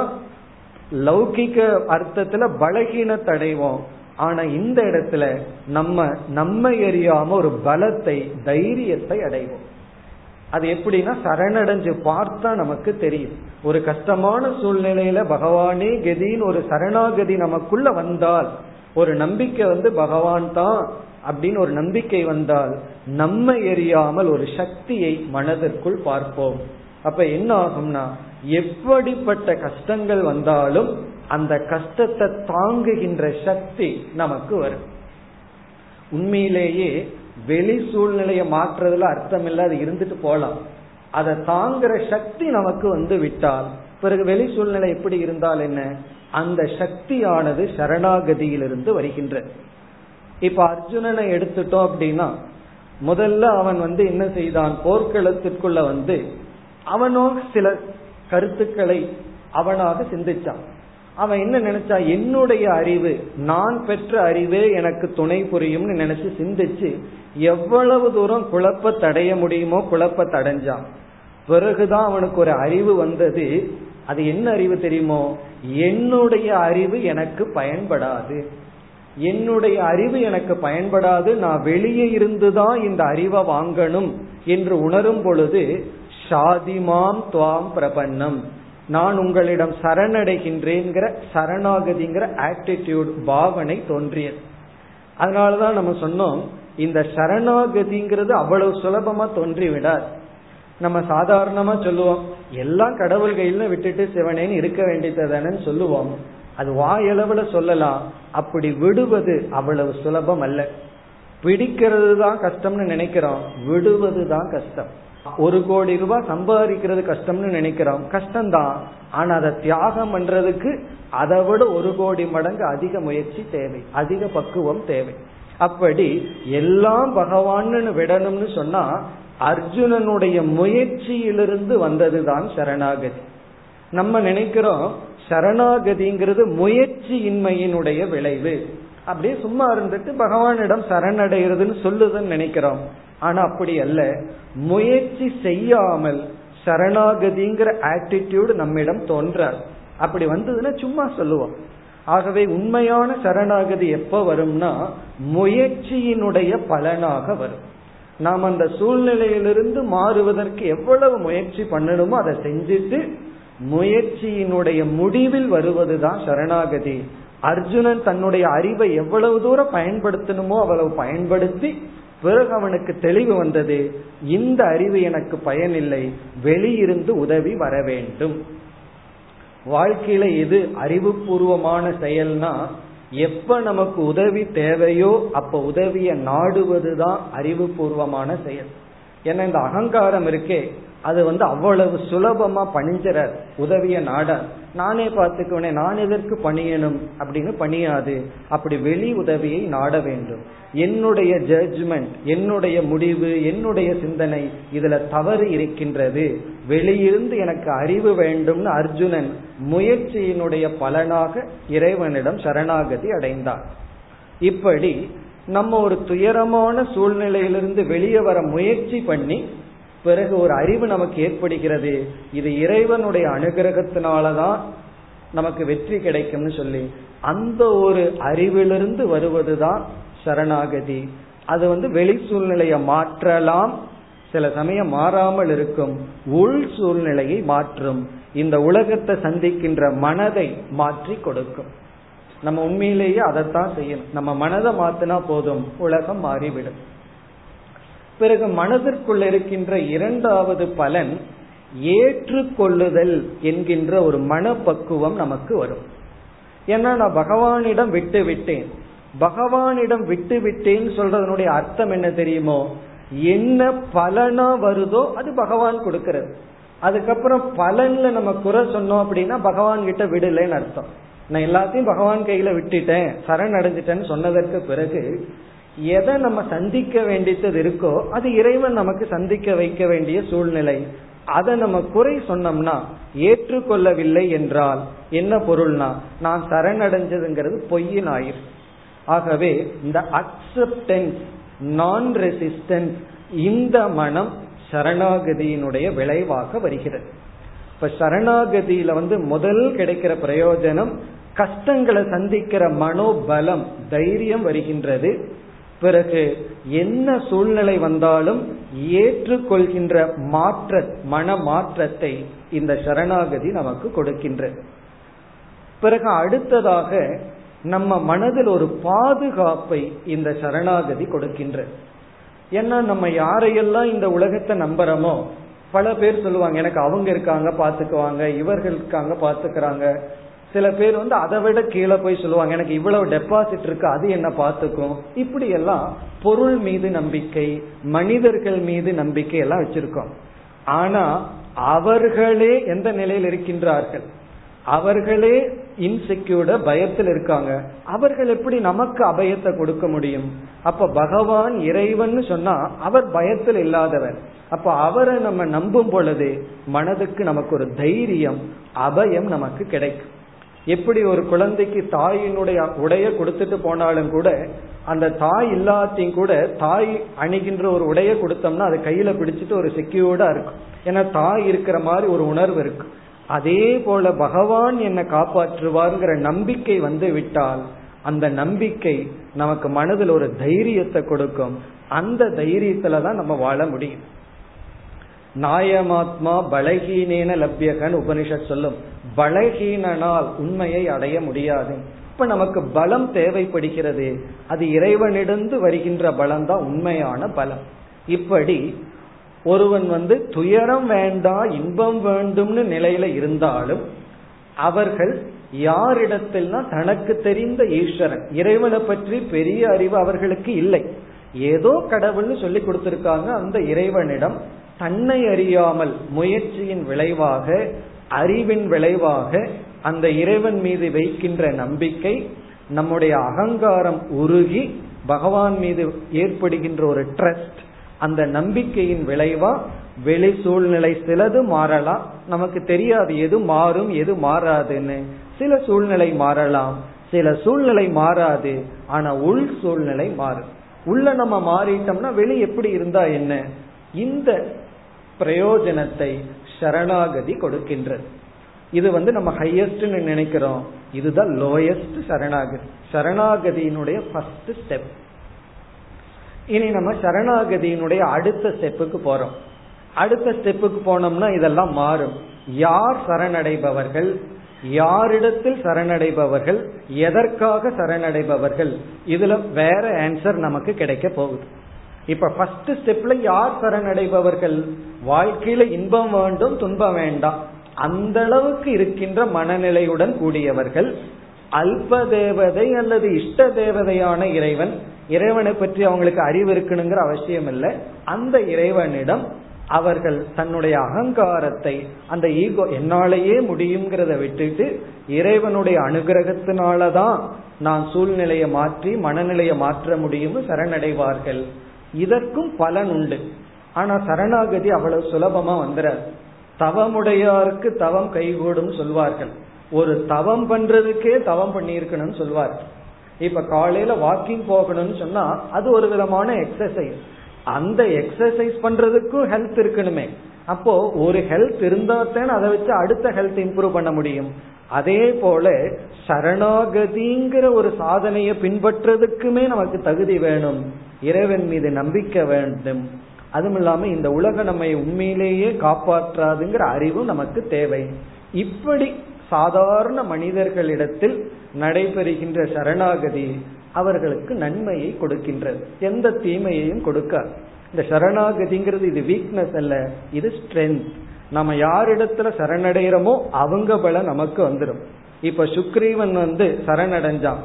லௌகிக அர்த்தத்துல பலகீனத்தை அடைவோம் ஆனா இந்த இடத்துல நம்ம நம்ம எரியாம ஒரு பலத்தை தைரியத்தை அடைவோம். அது எப்படின்னா சரணடைஞ்சு பார்த்தா நமக்கு தெரியும். ஒரு கஷ்டமான சூழ்நிலையில பகவானே கதின்னு ஒரு சரணாகதி நமக்குள்ள வந்தால் ஒரு நம்பிக்கை வந்து பகவான் தான் அப்படின்னு ஒரு நம்பிக்கை வந்தால் நம்ம எரியாமல் ஒரு சக்தியை மனதிற்குள் பார்ப்போம். அப்ப என்ன ஆகும்னா எப்படிப்பட்ட கஷ்டங்கள் வந்தாலும் அந்த கஷ்டத்தை தாங்குகின்ற சக்தி நமக்கு வரும். உண்மையிலேயே வெளி சூழ்நிலையை மாற்றுறதுல அர்த்தம் இல்ல அது இருந்துட்டு போலாம் அதை தாங்குற சக்தி நமக்கு வந்து விட்டால் பிறகு வெளி சூழ்நிலை எப்படி இருந்தால் என்ன? அந்த சக்தியானது சரணாகதியிலிருந்து வருகின்றது. இப்ப அர்ஜுனனை எடுத்துட்டோம் அப்படின்னா முதல்ல அவன் வந்து என்ன செய்தான்? போர்க்களத்திற்குள்ள வந்து அவனோ சில கருத்துக்களை அவனாக சிந்திச்சான். அவன் என்ன நினைச்சா என்னுடைய அறிவு நான் பெற்ற அறிவே எனக்கு துணை புரியும்னு நினைச்சு சிந்திச்சு எவ்வளவு தூரம் குழப்ப தடைய முடியுமோ குழப்ப தடைஞ்சான் பிறகுதான் அவனுக்கு ஒரு அறிவு வந்தது. அது என்ன அறிவு தெரியுமோ? என்னுடைய அறிவு எனக்கு பயன்படாது. என்னுடைய அறிவு எனக்கு பயன்படாது நான் வெளியே இருந்துதான் இந்த அறிவை வாங்கணும் என்று உணரும் பொழுது ஷாதிமாம் துவாம் பிரபன்னம். நான் உங்களிடம் சரணடைகின்றேங்கிற சரணாகதிங்கிற ஆட்டிடியூட் பாவனை தோன்றியது. அதனாலதான் நம்ம சொன்னோம் இந்த சரணாகதிங்கிறது அவ்வளவு சுலபமா தோன்றிவிடாது. நம்ம சாதாரணமா சொல்லுவோம் எல்லாம் கடவுள் கையில விட்டுட்டு சிவனேன்னு இருக்க வேண்டியதுதானு சொல்லுவோம். அது வாயளவுல சொல்லலாம். அப்படி விடுவது அவ்வளவு சுலபம் அல்ல. பிடிக்கிறது தான் கஷ்டம்னு நினைக்கிறோம். விடுவது தான் கஷ்டம். ஒரு கோடி ரூபாய் சம்பாதிக்கிறது கஷ்டம்னு நினைக்கிறோம். கஷ்டம்தான். ஆனா அதை தியாகம் பண்றதுக்கு அதை விட ஒரு கோடி மடங்கு அதிக முயற்சி தேவை. அதிக பக்குவம் தேவை. அப்படி எல்லாம் பகவான்னு விடணும்னு சொன்னா அர்ஜுனனுடைய முயற்சியிலிருந்து வந்ததுதான் சரணாகதி. நம்ம நினைக்கிறோம் சரணாகதிங்கிறது முயற்சியின்மையினுடைய விளைவு. அப்படியே சும்மா இருந்துட்டு பகவானிடம் சரணடைகிறதுன்னு சொல்லுதுன்னு நினைக்கிறோம். ஆனா அப்படி அல்ல. முயற்சி செய்யாமல் சரணாகதிங்கிற ஆட்டிடியூடு நம்மிடம் தோன்றார். அப்படி வந்ததுன்னா சும்மா சொல்லுவோம். ஆகவே உண்மையான சரணாகதி எப்ப வரும்னா முயற்சியினுடைய பலனாக வரும். நாம் அந்த சூழ்நிலையிலிருந்து மாறுவதற்கு எவ்வளவு முயற்சி பண்ணணுமோ அதை செஞ்சுட்டு முயற்சியினுடைய முடிவில் வருவதுதான் சரணாகதி. அர்ஜுனன் தன்னுடைய அறிவை எவ்வளவு தூரம் பயன்படுத்தணுமோ அவ்வளவு பயன்படுத்தி பிறகு அவனுக்கு தெளிவு வந்தது. இந்த அறிவு எனக்கு பயனில்லை. வெளியிருந்து உதவி வர வேண்டும். வாழ்க்கையில எது அறிவுபூர்வமான செயல்னா எப்ப நமக்கு உதவி தேவையோ அப்ப உதவியை நாடுவதுதான் அறிவுபூர்வமான செயல். ஏன்னா இந்த அகங்காரம் இருக்கே அது வந்து அவ்வளவு சுலபமா பணிஞ்சிற உதவிய நாட நானே பார்த்துக்குவனே நான் எதற்கு பணியணும் அப்படின்னு பணியாது. அப்படி வெளி உதவியை நாட வேண்டும். என்னுடைய ஜட்ஜ்மெண்ட் என்னுடைய முடிவு என்னுடைய சிந்தனை இதுல தவறு இருக்கின்றது. வெளியிருந்து எனக்கு அறிவு வேண்டும்னு அர்ஜுனன் முயற்சியினுடைய பலனாக இறைவனிடம் சரணாகதி அடைந்தார். இப்படி நம்ம ஒரு துயரமான சூழ்நிலையிலிருந்து வெளியே வர முயற்சி பண்ணி பிறகு ஒரு அறிவு நமக்கு ஏற்படுகிறது. இது இறைவனுடைய அனுகிரகத்தினாலதான் நமக்கு வெற்றி கிடைக்கும்னு சொல்லி அந்த ஒரு அறிவிலிருந்து வருவதுதான் சரணாகதி. அது வந்து வெளி சூழ்நிலையை மாற்றலாம். சில சமயம் மாறாமல் இருக்கும். உள் சூழ்நிலையை மாற்றும். இந்த உலகத்தை சந்திக்கின்ற மனதை மாற்றி கொடுக்கும். நம்ம உண்மையிலேயே அதைத்தான் செய்யணும். நம்ம மனதை மாத்தினா போதும். உலகம் மாறிவிடும். பிறகு மனதிற்குள் இருக்கின்ற இரண்டாவது பலன் ஏற்றுக்கொள்ளுதல் என்கின்ற ஒரு மனப்பக்குவம் நமக்கு வரும். ஏன்னா நான் பகவானிடம் விட்டு விட்டேன். பகவானிடம் விட்டு விட்டேன்னு சொல்றதனுடைய அர்த்தம் என்ன தெரியுமோ? என்ன பலனா வருதோ அது பகவான் கொடுக்கிறது. அதுக்கப்புறம் பலன்ல நம்ம குறை சொன்னோம் அப்படின்னா பகவான் கிட்ட விடலைன்னு அர்த்தம். நான் எல்லாத்தையும் பகவான் கையில விட்டுட்டேன் சரண் அடைஞ்சிட்டேன்னு சொன்னதற்கு பிறகு எதை நம்ம சந்திக்க வேண்டியது இருக்கோ அது இறைவன் நமக்கு சந்திக்க வைக்க வேண்டிய சூழ்நிலை. அதை நம்ம குறை சொன்னோம்னா ஏற்றுக்கொள்ளவில்லை என்றால் என்ன பொருள்னா நான் சரணடைஞ்சதுங்கிறது பொய்யின் ஆயிரு ஆகவே இந்த அக்செப்டன்ஸ் நான் ரெசிஸ்டன்ஸ் இந்த மனம் சரணாகதியினுடைய விளைவாக வருகிறது. இப்ப சரணாகதியில வந்து முதல் கிடைக்கிற பிரயோஜனம் கஷ்டங்களை சந்திக்கிற மனோபலம் தைரியம் வருகின்றது. பிறகு என்ன சூழ்நிலை வந்தாலும் ஏற்றுக்கொள்கின்ற மாற்ற மன மாற்றத்தை இந்த சரணாகதி நமக்கு கொடுக்கின்றது பிறகு அடுத்ததாக நம்ம மனதில் ஒரு பாதுகாப்பை இந்த சரணாகதி கொடுக்கின்றது ஏன்னா நம்ம யாரையெல்லாம் இந்த உலகத்தை நம்புறோமோ பல பேர் சொல்லுவாங்க எனக்கு அவங்க இருக்காங்க பாத்துக்குவாங்க இவர்கள் இருக்காங்க பாத்துக்கிறாங்க சில பேர் வந்து அதை விட கீழே போய் சொல்லுவாங்க எனக்கு இவ்வளவு டெபாசிட் இருக்கு அது என்ன பார்த்துக்கும். இப்படி எல்லாம் பொருள் மீது நம்பிக்கை மனிதர்கள் மீது நம்பிக்கை எல்லாம் வச்சிருக்கோம். ஆனா அவர்களே எந்த நிலையில் இருக்கின்றார்கள்? அவர்களே இன்செக்யூர்ட பயத்தில் இருக்காங்க. அவர்கள் எப்படி நமக்கு அபயத்தை கொடுக்க முடியும்? அப்ப பகவான் இறைவன் சொன்னா அவர் பயத்தில் இல்லாதவர். அப்ப அவரை நம்ம நம்பும் பொழுது மனதுக்கு நமக்கு ஒரு தைரியம் அபயம் நமக்கு கிடைக்கும். எப்படி ஒரு குழந்தைக்கு தாயினுடைய உடைய கொடுத்துட்டு போனாலும் கூட அந்த தாய் இல்லாத்தையும் கூட தாய் அணிகின்ற ஒரு உடைய கொடுத்தோம்னா அதை கையில பிடிச்சிட்டு ஒரு செக்யூர்டா இருக்கும். ஏன்னா தாய் இருக்கிற மாதிரி ஒரு உணர்வு இருக்கும் அதே போல பகவான் என்னை காப்பாற்றுவார்ங்கிற நம்பிக்கை வந்து விட்டால் அந்த நம்பிக்கை நமக்கு மனதில் ஒரு தைரியத்தை கொடுக்கும். அந்த தைரியத்துல தான் நம்ம வாழ முடியும். நாயமாத்மா பலகீனேன லப்யகன் உபனிஷத் சொல்லும். பலகீனனால் உண்மையை அடைய முடியாது. இப்ப நமக்கு பலம் தேவைப்படுகிறது. அது இறைவனிடந்து வருகின்ற பலம் தான் உண்மையான பலம். இப்படி ஒருவன் வந்து துயரம் வேண்டாம் இன்பம் வேண்டும்னு நிலையில இருந்தாலும் அவர்கள் யாரிடத்தில்னா தனக்கு தெரிந்த ஈஸ்வரன். இறைவனை பற்றி பெரிய அறிவு அவர்களுக்கு இல்லை. ஏதோ கடவுள்னு சொல்லி கொடுத்திருக்காங்க அந்த இறைவனிடம். தன்னை அறியாமல் முயற்சியின் விளைவாக அறிவின் விளைவாக அந்த இறைவன் மீது வைக்கின்ற நம்பிக்கை நம்முடைய அகங்காரம் உருகி பகவான் மீது ஏற்படுகின்ற ஒரு ட்ரஸ்ட் அந்த நம்பிக்கையின் விளைவா வெளி சூழ்நிலை சிலது மாறலாம். நமக்கு தெரியாது எது மாறும் எது மாறாதுன்னு. சில சூழ்நிலை மாறலாம் சில சூழ்நிலை மாறாது ஆனா உள் சூழ்நிலை மாறும். உள்ள நம்ம மாறிட்டோம்னா வெளி எப்படி இருந்தா என்ன? இந்த பிரயோஜனத்தை சரணாகதி கொடுக்கின்றது. இது வந்து நம்ம ஹையஸ்ட் நினைக்கிறோம். இதுதான் லோயஸ்ட் சரணாகதி. சரணாகதியினுடைய ஃபர்ஸ்ட் ஸ்டெப் இனி நம்ம சரணாகதியினுடைய அடுத்த ஸ்டெப்புக்கு போறோம். அடுத்த ஸ்டெப்புக்கு போனோம்னா இதெல்லாம் மாறும். யார் சரணடைபவர்கள்? யாரிடத்தில் சரணடைபவர்கள்? எதற்காக சரணடைபவர்கள்? இதுல வேற ஆன்சர் நமக்கு கிடைக்க போகுது. இப்ப ஃபர்ஸ்ட் ஸ்டெப்ல யார் சரணடைபவர்கள்? வாழ்க்கையில இன்பம் வேண்டும் துன்பம் வேண்டாம். அந்த அளவுக்கு இருக்கின்ற மனநிலையுடன் கூடியவர்கள் அல்ப தேவதை அல்லது இஷ்ட தேவதையான இறைவன் இறைவனை பற்றி அவங்களுக்கு அறிவு இருக்கணுங்கிற அவசியம் இல்லை. அந்த இறைவனிடம் அவர்கள் தன்னுடைய அகங்காரத்தை அந்த ஈகோ என்னாலேயே முடியுங்கிறத விட்டுட்டு இறைவனுடைய அனுகிரகத்தினாலதான் நான் சூழ்நிலையை மாற்றி மனநிலையை மாற்ற முடியும்னு சரணடைவார்கள். இதற்கும் பலன் உண்டு. ஆனா சரணாகதி அவ்வளவு சுலபமா வந்துடாது தவமுடையாருக்கு தவம் கைகூடும் சொல்வார்கள். ஒரு தவம் பண்றதுக்கே தவம் பண்ணியிருக்கணும்னு சொல்வார்கள். இப்ப காலையில வாக்கிங் போகணும்னு சொன்னா அது ஒரு விதமான எக்ஸசைஸ் அந்த எக்ஸசைஸ் பண்றதுக்கும் ஹெல்த் இருக்கணுமே. அப்போ ஒரு ஹெல்த் இருந்தா தான் அதை வச்சு அடுத்த ஹெல்த் இம்ப்ரூவ் பண்ண முடியும். அதே போல சரணாகதிங்கிற ஒரு சாதனையை பின்பற்றதுக்குமே நமக்கு தகுதி வேணும். இறைவன் மீது நம்பிக்கை வேண்டும். அதுவும் இல்லாம இந்த உலகம் நம்மை உண்மையிலேயே காப்பாற்றாதுங்கிற அறிவும் நமக்கு தேவை. இப்படி சாதாரண மனிதர்களிடத்தில் நடைபெறுகின்ற சரணாகதி அவர்களுக்கு நன்மையை கொடுக்கின்றது. எந்த தீமையையும் கொடுக்காது. இந்த சரணாகதிங்கிறது இது வீக்னஸ் அல்ல இது ஸ்ட்ரென்த் நம்ம யாரிடத்துல சரணடைகிறோமோ அவங்க பலம் நமக்கு வந்துடும் இப்ப சுக்ரீவன் வந்து சரணடைஞ்சான்.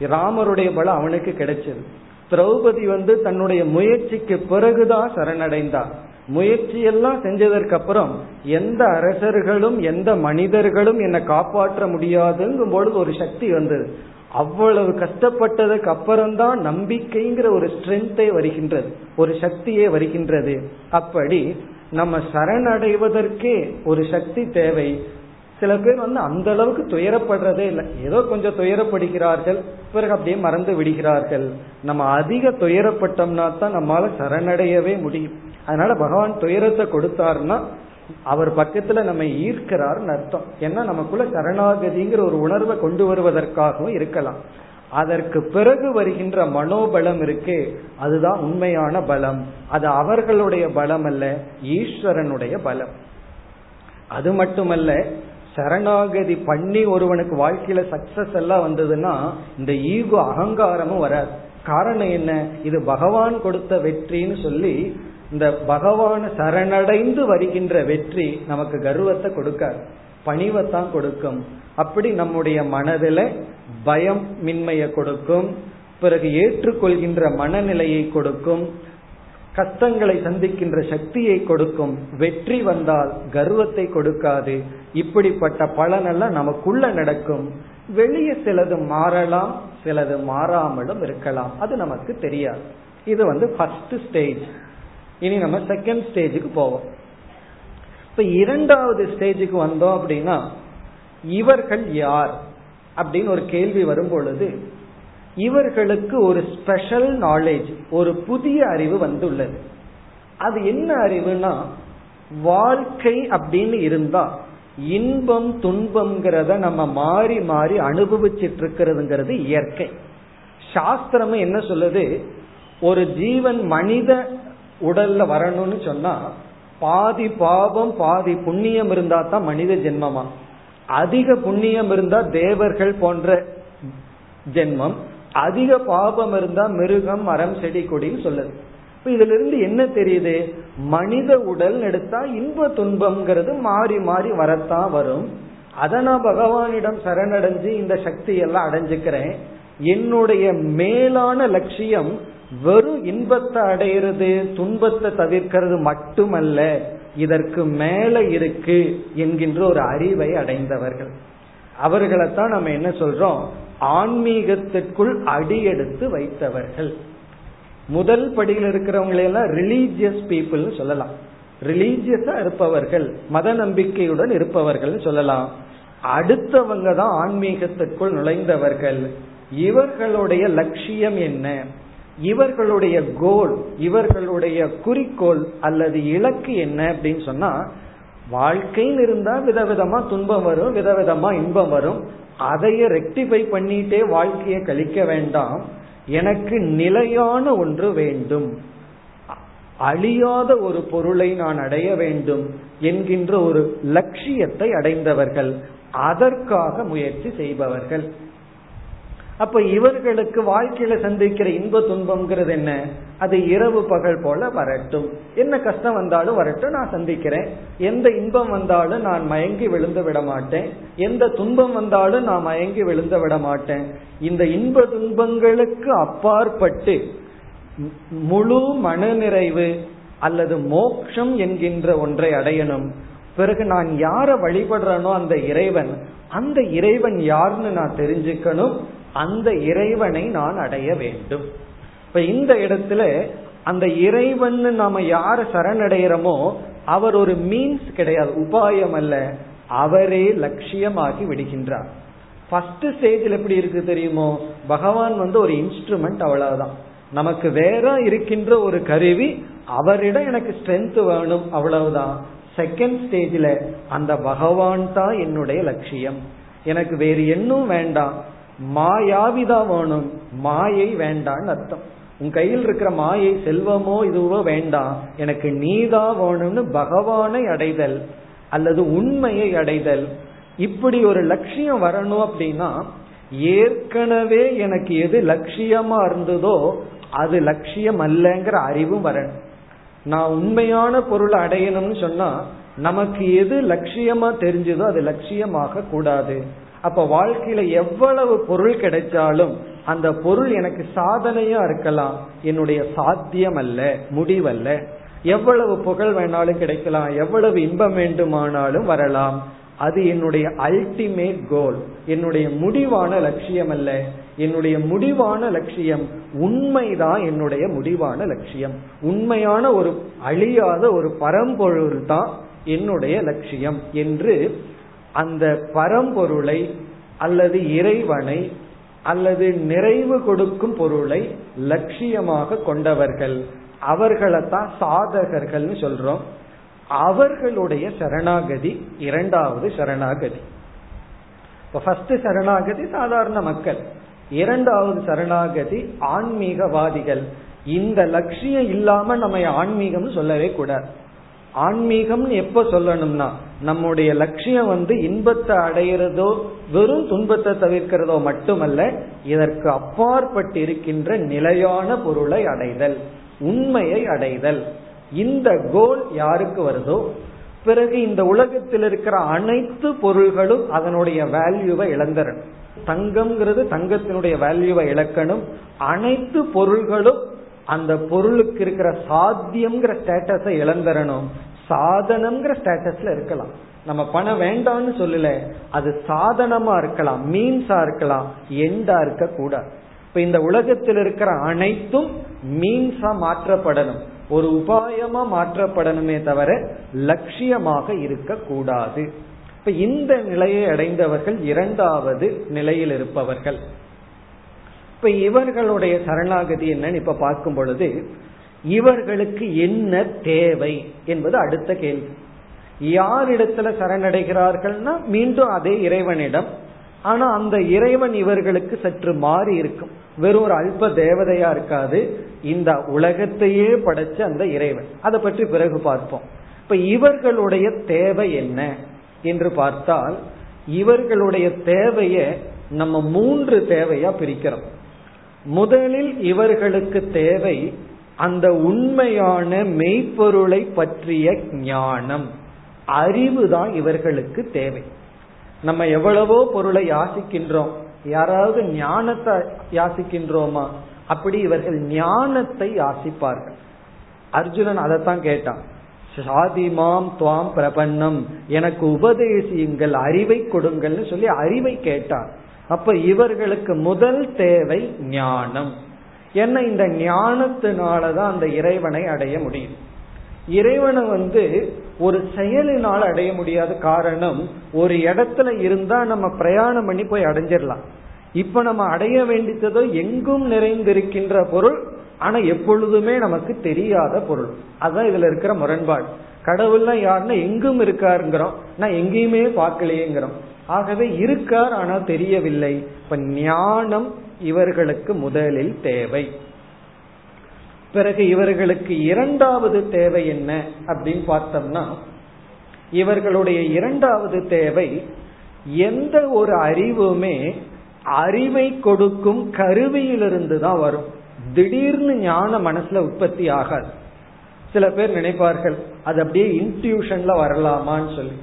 ராமருடைய பலம் அவனுக்கு கிடைச்சது. திரௌபதி வந்து தன்னுடைய முயற்சிக்கு பிறகுதான் சரணடைந்தார். முயற்சியெல்லாம் செஞ்சதற்கு அப்புறம் எந்த அரசர்களும் எந்த மனிதர்களும் என்னை காப்பாற்ற முடியாதுங்கும் பொழுது ஒரு சக்தி வந்தது. அவ்வளவு கஷ்டப்பட்டதுக்கு அப்புறம்தான் நம்பிக்கைங்கிற ஒரு ஸ்ட்ரென்த்தே வருகின்றது ஒரு சக்தியே வருகின்றது. அப்படி நம்ம சரணடைவதற்கே ஒரு சக்தி தேவை. சில பேர் வந்து அந்த அளவுக்கு துயரப்படுறதே இல்லை. ஏதோ கொஞ்சம் துயரப்படுகிறார்கள் பிறகு அப்படியே மறந்து விடுகிறார்கள். நம்ம அதிக துயரப்பட்டோம்னா தான் நம்மால சரணடையவே முடியும். அதனால பகவான் துயரத்தை கொடுத்தாருன்னா அவர் பக்கத்துல நம்ம ஈர்க்கிறார்னு அர்த்தம். ஏன்னா நமக்குள்ள சரணாகதிங்கிற ஒரு உணர்வை கொண்டு வருவதற்காகவும் இருக்கலாம். அதற்கு பிறகு வருகின்ற மனோபலம் இருக்கு அதுதான் உண்மையான பலம். அது அவர்களுடைய பலம் அல்ல ஈஸ்வரனுடைய பலம். அது மட்டுமல்ல சரணாகதி பண்ணி ஒருவனுக்கு வாழ்க்கையில சக்சஸ் எல்லாம் வந்ததுன்னா இந்த ஈகோ அகங்காரமும் வராது. காரணம் என்ன? இது பகவான் கொடுத்த வெற்றின்னு சொல்லி இந்த பகவான சரணடைந்து வருகின்ற வெற்றி நமக்கு கர்வத்தை கொடுக்காது. பணிவைத்தான் கொடுக்கும். அப்படி நம்முடைய மனதில பயம் மின்மையை கொடுக்கும். பிறகு ஏற்றுக்கொள்கின்ற மனநிலையை கொடுக்கும். கஷ்டங்களை சந்திக்கின்ற சக்தியை கொடுக்கும். வெற்றி வந்தால் கர்வத்தை கொடுக்காது. இப்படிப்பட்ட பலனெல்லாம் நமக்குள்ள நடக்கும். வெளியே சிலது மாறலாம் சிலது மாறாமலும் இருக்கலாம். அது நமக்கு தெரியாது. இது வந்து ஃபர்ஸ்ட் ஸ்டேஜ் இனி நம்ம செகண்ட் ஸ்டேஜுக்கு போவோம். இப்ப இரண்டாவது ஸ்டேஜுக்கு வந்தோம் அப்படின்னா இவர்கள் யார்? அப்படின்னு ஒரு கேள்வி வரும் பொழுது இவர்களுக்கு ஒரு ஸ்பெஷல் நாலேஜ் ஒரு புதிய அறிவு வந்துள்ளது. அது என்ன அறிவுனா வாழ்க்கை அப்படின்னு இருந்தா இன்பம் துன்பம்ங்கிறத நம்ம மாறி மாறி அனுபவிச்சுட்டு இருக்கிறதுங்கிறது இயற்கை. சாஸ்திரம் என்ன சொல்லுது? ஒரு ஜீவன் மனித உடல்ல வரணும்னு சொன்னா பாதி பாவம் பாதி புண்ணியம் இருந்தா தான் மனித ஜென்மமா? அதிக புண்ணியம் இருந்தா தேவர்கள் போன்ற ஜென்மம் அதிக பாபம் இருந்தா மிருகம் மரம் செடி கொடின்னு சொல்லுது. இப்ப இதுல இருந்து என்ன தெரியுது? மனித உடல் எடுத்தா இன்ப துன்பம்ங்கிறது மாறி மாறி வரத்தான் வரும். அதை நான் பகவானிடம் சரணடைஞ்சு இந்த சக்தி எல்லாம் அடைஞ்சுக்கிறேன். என்னுடைய மேலான லட்சியம் வெறும் இன்பத்தை அடையிறது துன்பத்தை தவிர்க்கிறது மட்டுமல்ல இதற்கு மேல இருக்கு என்கின்ற ஒரு அறிவை அடைந்தவர்கள். அவர்களைத்தான் நம்ம என்ன சொல்றோம்? ஆன்மீகத்திற்குள் அடியெடுத்து வைத்தவர்கள். முதல் படியில் இருக்கிறவங்களையெல்லாம் ரிலீஜியஸ் பீப்புள் சொல்லலாம். ரிலீஜியஸா இருப்பவர்கள் மத நம்பிக்கையுடன் இருப்பவர்கள் சொல்லலாம். அடுத்தவங்க தான் ஆன்மீகத்திற்குள் நுழைந்தவர்கள். இவர்களுடைய லட்சியம் என்ன? இவர்களுடைய கோல் இவர்களுடைய குறிக்கோள் அல்லது இலக்கு என்ன அப்படின்னு சொன்னா வாழ்க்கைன்னு இருந்தா விதவிதமா துன்பம் வரும் விதவிதமா இன்பம் வரும். அதையே ரெக்டிஃபை பண்ணிட்டே வாழ்க்கையை கழிக்க வேண்டாம். எனக்கு நிலையான ஒன்று வேண்டும். அழியாத ஒரு பொருளை நான் அடைய வேண்டும் என்கின்ற ஒரு லட்சியத்தை அடைந்தவர்கள் அதற்காக முயற்சி செய்பவர்கள். அப்ப இவர்களுக்கு வாழ்க்கையில சந்திக்கிற இன்ப துன்பம்ங்கிறது என்ன? அது இரவு பகல் போல வரட்டும். என்ன கஷ்டம் வந்தாலும் வரட்டும் நான் சந்திக்கிறேன். எந்த இன்பம் வந்தாலும் நான் மயங்கி விழுந்து விட மாட்டேன். எந்த துன்பம் வந்தாலும் நான் மயங்கி விழுந்து விட மாட்டேன். இந்த இன்ப துன்பங்களுக்கு அப்பாற்பட்டு முழு மனநிறைவு அல்லது மோக்ஷம் என்கின்ற ஒன்றை அடையணும். பிறகு நான் யார வழிபடுறேனோ அந்த இறைவன் அந்த இறைவன் யாருன்னு நான் தெரிஞ்சுக்கணும். அந்த இறைவனை நான் அடைய வேண்டும். இப்ப இந்த இடத்துல அந்த இறைவன் நாம யார சரணடைகிறோமோ அவர் ஒரு மீன்ஸ் கிடையாது உபாயம் அல்ல. அவரே லட்சியமாகி விடுகின்றார். ஃபர்ஸ்ட் ஸ்டேஜில் எப்படி இருக்கு தெரியுமோ பகவான் வந்து ஒரு இன்ஸ்ட்ருமெண்ட் அவ்வளவுதான். நமக்கு வேற இருக்கின்ற ஒரு கருவி அவரிடம் எனக்கு ஸ்ட்ரென்த் வேணும் அவ்வளவுதான். செகண்ட் ஸ்டேஜில் அந்த பகவான் தான் என்னுடைய லட்சியம். எனக்கு வேறு என்னும் வேண்டாம். மாயாவிதான் வேணும் மாயை வேண்டான்னு அர்த்தம். உன் கையில் இருக்கிற மாயை செல்வமோ இதுவோ வேண்டாம். எனக்கு நீதா வேணும்னு பகவானை அடைதல் அல்லது உண்மையை அடைதல். இப்படி ஒரு லட்சியம் வரணும் அப்படின்னா ஏற்கனவே எனக்கு எது லட்சியமா இருந்ததோ அது லட்சியம் அல்லங்கிற அறிவும் வரணும். நான் உண்மையான பொருளை அடையணும்னு சொன்னா நமக்கு எது லட்சியமா தெரிஞ்சதோ அது லட்சியமாக கூடாது. அப்ப வாழ்க்கையில எவ்வளவு பொருள் கிடைச்சாலும் அந்த பொருள் எனக்கு சாதனையா இருக்கலாம். என்னுடைய சாத்தியம் அல்ல முடிவல்ல. எவ்வளவு புகழ் வேணாலும் கிடைக்கலாம் எவ்வளவு இன்பம் வேண்டுமானாலும் வரலாம். அது என்னுடைய அல்டிமேட் கோல் என்னுடைய முடிவான லட்சியம் அல்ல என்னுடைய முடிவான லட்சியம் உண்மைதான் என்னுடைய முடிவான லட்சியம். உண்மையான ஒரு அழியாத ஒரு பரம்பொருள் தான் என்னுடைய லட்சியம் என்று அந்த பரம்பொருளை அல்லது இறைவனை அல்லது நிறைவு கொடுக்கும் பொருளை லட்சியமாக கொண்டவர்கள். அவர்களைத்தான் சாதகர்கள்னு சொல்றோம். அவர்களுடைய சரணாகதி இரண்டாவது சரணாகதி. இப்ப ஃபர்ஸ்ட் சரணாகதி சாதாரண மக்கள். இரண்டாவது சரணாகதி ஆன்மீகவாதிகள். இந்த லட்சியம் இல்லாம நம்ம ஆன்மீகம்னு சொல்லவே கூடாது. ஆன்மீகம் எப்ப சொல்லணும்னா நம்முடைய லட்சியம் வந்து இன்பத்தை அடையிறதோ வெறும் துன்பத்தை தவிர்க்கிறதோ மட்டுமல்ல இதற்கு அப்பாற்பட்டு இருக்கின்ற நிலையான பொருளை அடைதல் உண்மையை அடைதல். இந்த கோல் யாருக்கு வருதோ பிறகு இந்த உலகத்தில் இருக்கிற அனைத்து பொருள்களும் அதனுடைய வேல்யூவை இழந்துடணும் தங்கம்ங்கிறது தங்கத்தினுடைய வேல்யூவை இழக்கணும். அனைத்து பொருள்களும் அந்த பொருளுக்கு இருக்கிற சாத்தியம்ங்கிற ஸ்டேட்டஸை இழந்துடணும் சாதனம்ங்கிற ஸ்டேட்டஸ்ல இருக்கலாம். நம்ம பணம் வேண்டாம்னு சொல்லல. அது சாதனமா இருக்கலாம். மீன்ஸா இருக்கலாம். எண்டா இருக்க கூடாது இப்ப இந்த உலகத்தில் இருக்கிற அனைத்தும் மீன்ஸா மாற்றப்படணும். ஒரு உபாயமா மாற்றப்படணுமே தவிர லட்சியமாக இருக்கக்கூடாது. இப்ப இந்த நிலையை அடைந்தவர்கள் இரண்டாவது நிலையில் இருப்பவர்கள். இப்ப இவர்களுடைய சரணாகதி என்னன்னு இப்ப பார்க்கும் பொழுது இவர்களுக்கு என்ன தேவை என்பது அடுத்த கேள்வி. யாரிடத்துல சரணடைகிறார்கள்னா மீண்டும் அதே இறைவனிடம். ஆனா அந்த இறைவன் இவர்களுக்கு சற்று மாறி இருக்கும். வெறும் ஒரு அல்ப தேவதையா இருக்காது. இந்த உலகத்தையே படைச்ச அந்த இறைவன். அதை பற்றி பிறகு பார்ப்போம். இப்ப இவர்களுடைய தேவை என்ன என்று பார்த்தால் இவர்களுடைய தேவையை நம்ம மூன்று தேவையா பிரிக்கிறோம். முதலில் இவர்களுக்கு தேவை அந்த உண்மையான மெய்ப்பொருளை பற்றிய ஞானம். அறிவு தான் இவர்களுக்கு தேவை. நம்ம எவ்வளவோ பொருளை யாசிக்கின்றோம். யாராவது ஞானத்தை யாசிக்கின்றோமா? அப்படி இவர்கள் ஞானத்தை யாசிப்பார்கள். அர்ஜுனன் அதைத்தான் கேட்டான். சாதிமாம் துவாம் பிரபன்னம். எனக்கு உபதேசியுங்கள் அறிவை கொடுங்கள்னு சொல்லி அறிவை கேட்டான். அப்ப இவர்களுக்கு முதல் தேவை ஞானம். என்ன இந்த ஞானத்தினாலதான் அந்த இறைவனை அடைய முடியும். இறைவனை வந்து ஒரு செயலினால் அடைய முடியாத காரணம் ஒரு இடத்துல இருந்தா நம்ம பிரயாணம் பண்ணி போய் அடைஞ்சிடலாம். இப்ப நம்ம அடைய வேண்டியதோ எங்கும் நிறைந்திருக்கின்ற பொருள் ஆனா எப்பொழுதுமே நமக்கு தெரியாத பொருள். அதுதான் இதுல இருக்கிற முரண்பாடு. கடவுள்னா யாருன்னா எங்கும் இருக்காருங்கிறோம். நான் எங்கேயுமே பார்க்கலையேங்கிறோம். ஆகவே இருக்கார் ஆனால் தெரியவில்லை. இப்ப ஞானம் இவர்களுக்கு முதலில் தேவை. பிறகு இவர்களுக்கு இரண்டாவது தேவை என்ன அப்படின்னு பார்த்தோம்னா இவர்களுடைய இரண்டாவது தேவை எந்த ஒரு அறிவுமே அறிவை கொடுக்கும் கருவியிலிருந்து தான் வரும். திடீர்னு ஞான மனசுல உற்பத்தி ஆகாது. சில பேர் நினைப்பார்கள் அது அப்படியே இன்ட்யூஷன்ல வரலாமான்னு சொல்லி.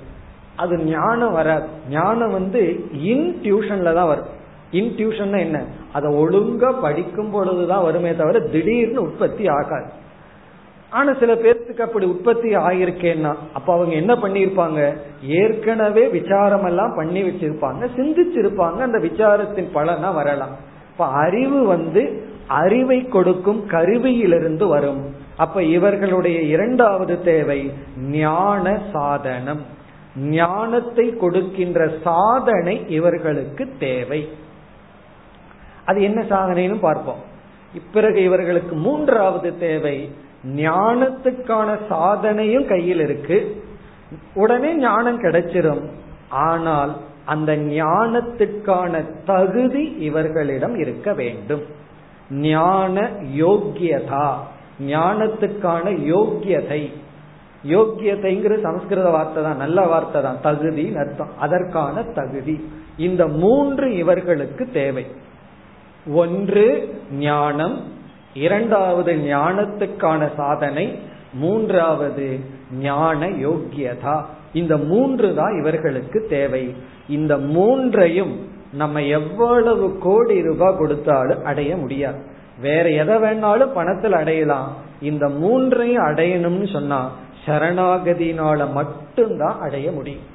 அது ஞானம் வராது. ஞானம் வந்து இன்டியூஷன்ல தான் வரும். இன்டியூஷன் என்ன? அதை ஒழுங்கா படிக்கும் பொழுதுதான் வருமே தவிர திடீர்னு உற்பத்தி ஆகாது. ஆனா சில பேர்த்துக்கு அப்படி உற்பத்தி ஆகிருக்கேன்னா அப்ப அவங்க என்ன பண்ணிருப்பாங்க ஏற்கனவே விசாரம் எல்லாம் பண்ணி வச்சிருப்பாங்க சிந்திச்சிருப்பாங்க அந்த விசாரத்தின் பலனா வரலாம். இப்ப அறிவு வந்து அறிவை கொடுக்கும் கருவியிலிருந்து வரும். அப்ப இவர்களுடைய இரண்டாவது தேவை ஞான சாதனம். ஞானத்தை கொடுக்கின்ற சாதனை இவர்களுக்கு தேவை. அது என்ன சாதனைன்னு பார்ப்போம். பிறகு இவர்களுக்கு மூன்றாவது தேவை. ஞானத்துக்கான சாதனையும் கையில் இருக்கு. உடனே ஞானம் கிடைச்சிடும் ஆனால் அந்த ஞானத்துக்கான தகுதி இவர்களிடம் இருக்க வேண்டும். ஞான யோக்கியதா. ஞானத்துக்கான யோக்கியதை. யோக்கியத்தைங்கிற சமஸ்கிருத வார்த்தை தான் நல்ல வார்த்தை தான். தகுதி அர்த்தம். அதற்கான தகுதி. இந்த மூன்று இவர்களுக்கு தேவை. ஒன்று ஞானம். இரண்டாவது ஞானத்துக்கான சாதனை. மூன்றாவது ஞான யோக்கியதா. இந்த மூன்று தான் இவர்களுக்கு தேவை. இந்த மூன்றையும் நம்ம எவ்வளவு கோடி ரூபாய் கொடுத்தாலும் அடைய முடியாது. வேற எதை வேணாலும் பணத்தில் அடையலாம். இந்த மூன்றையும் அடையணும்னு சொன்னா சரணாகதியினால மட்டும்தான் அடைய முடியும்.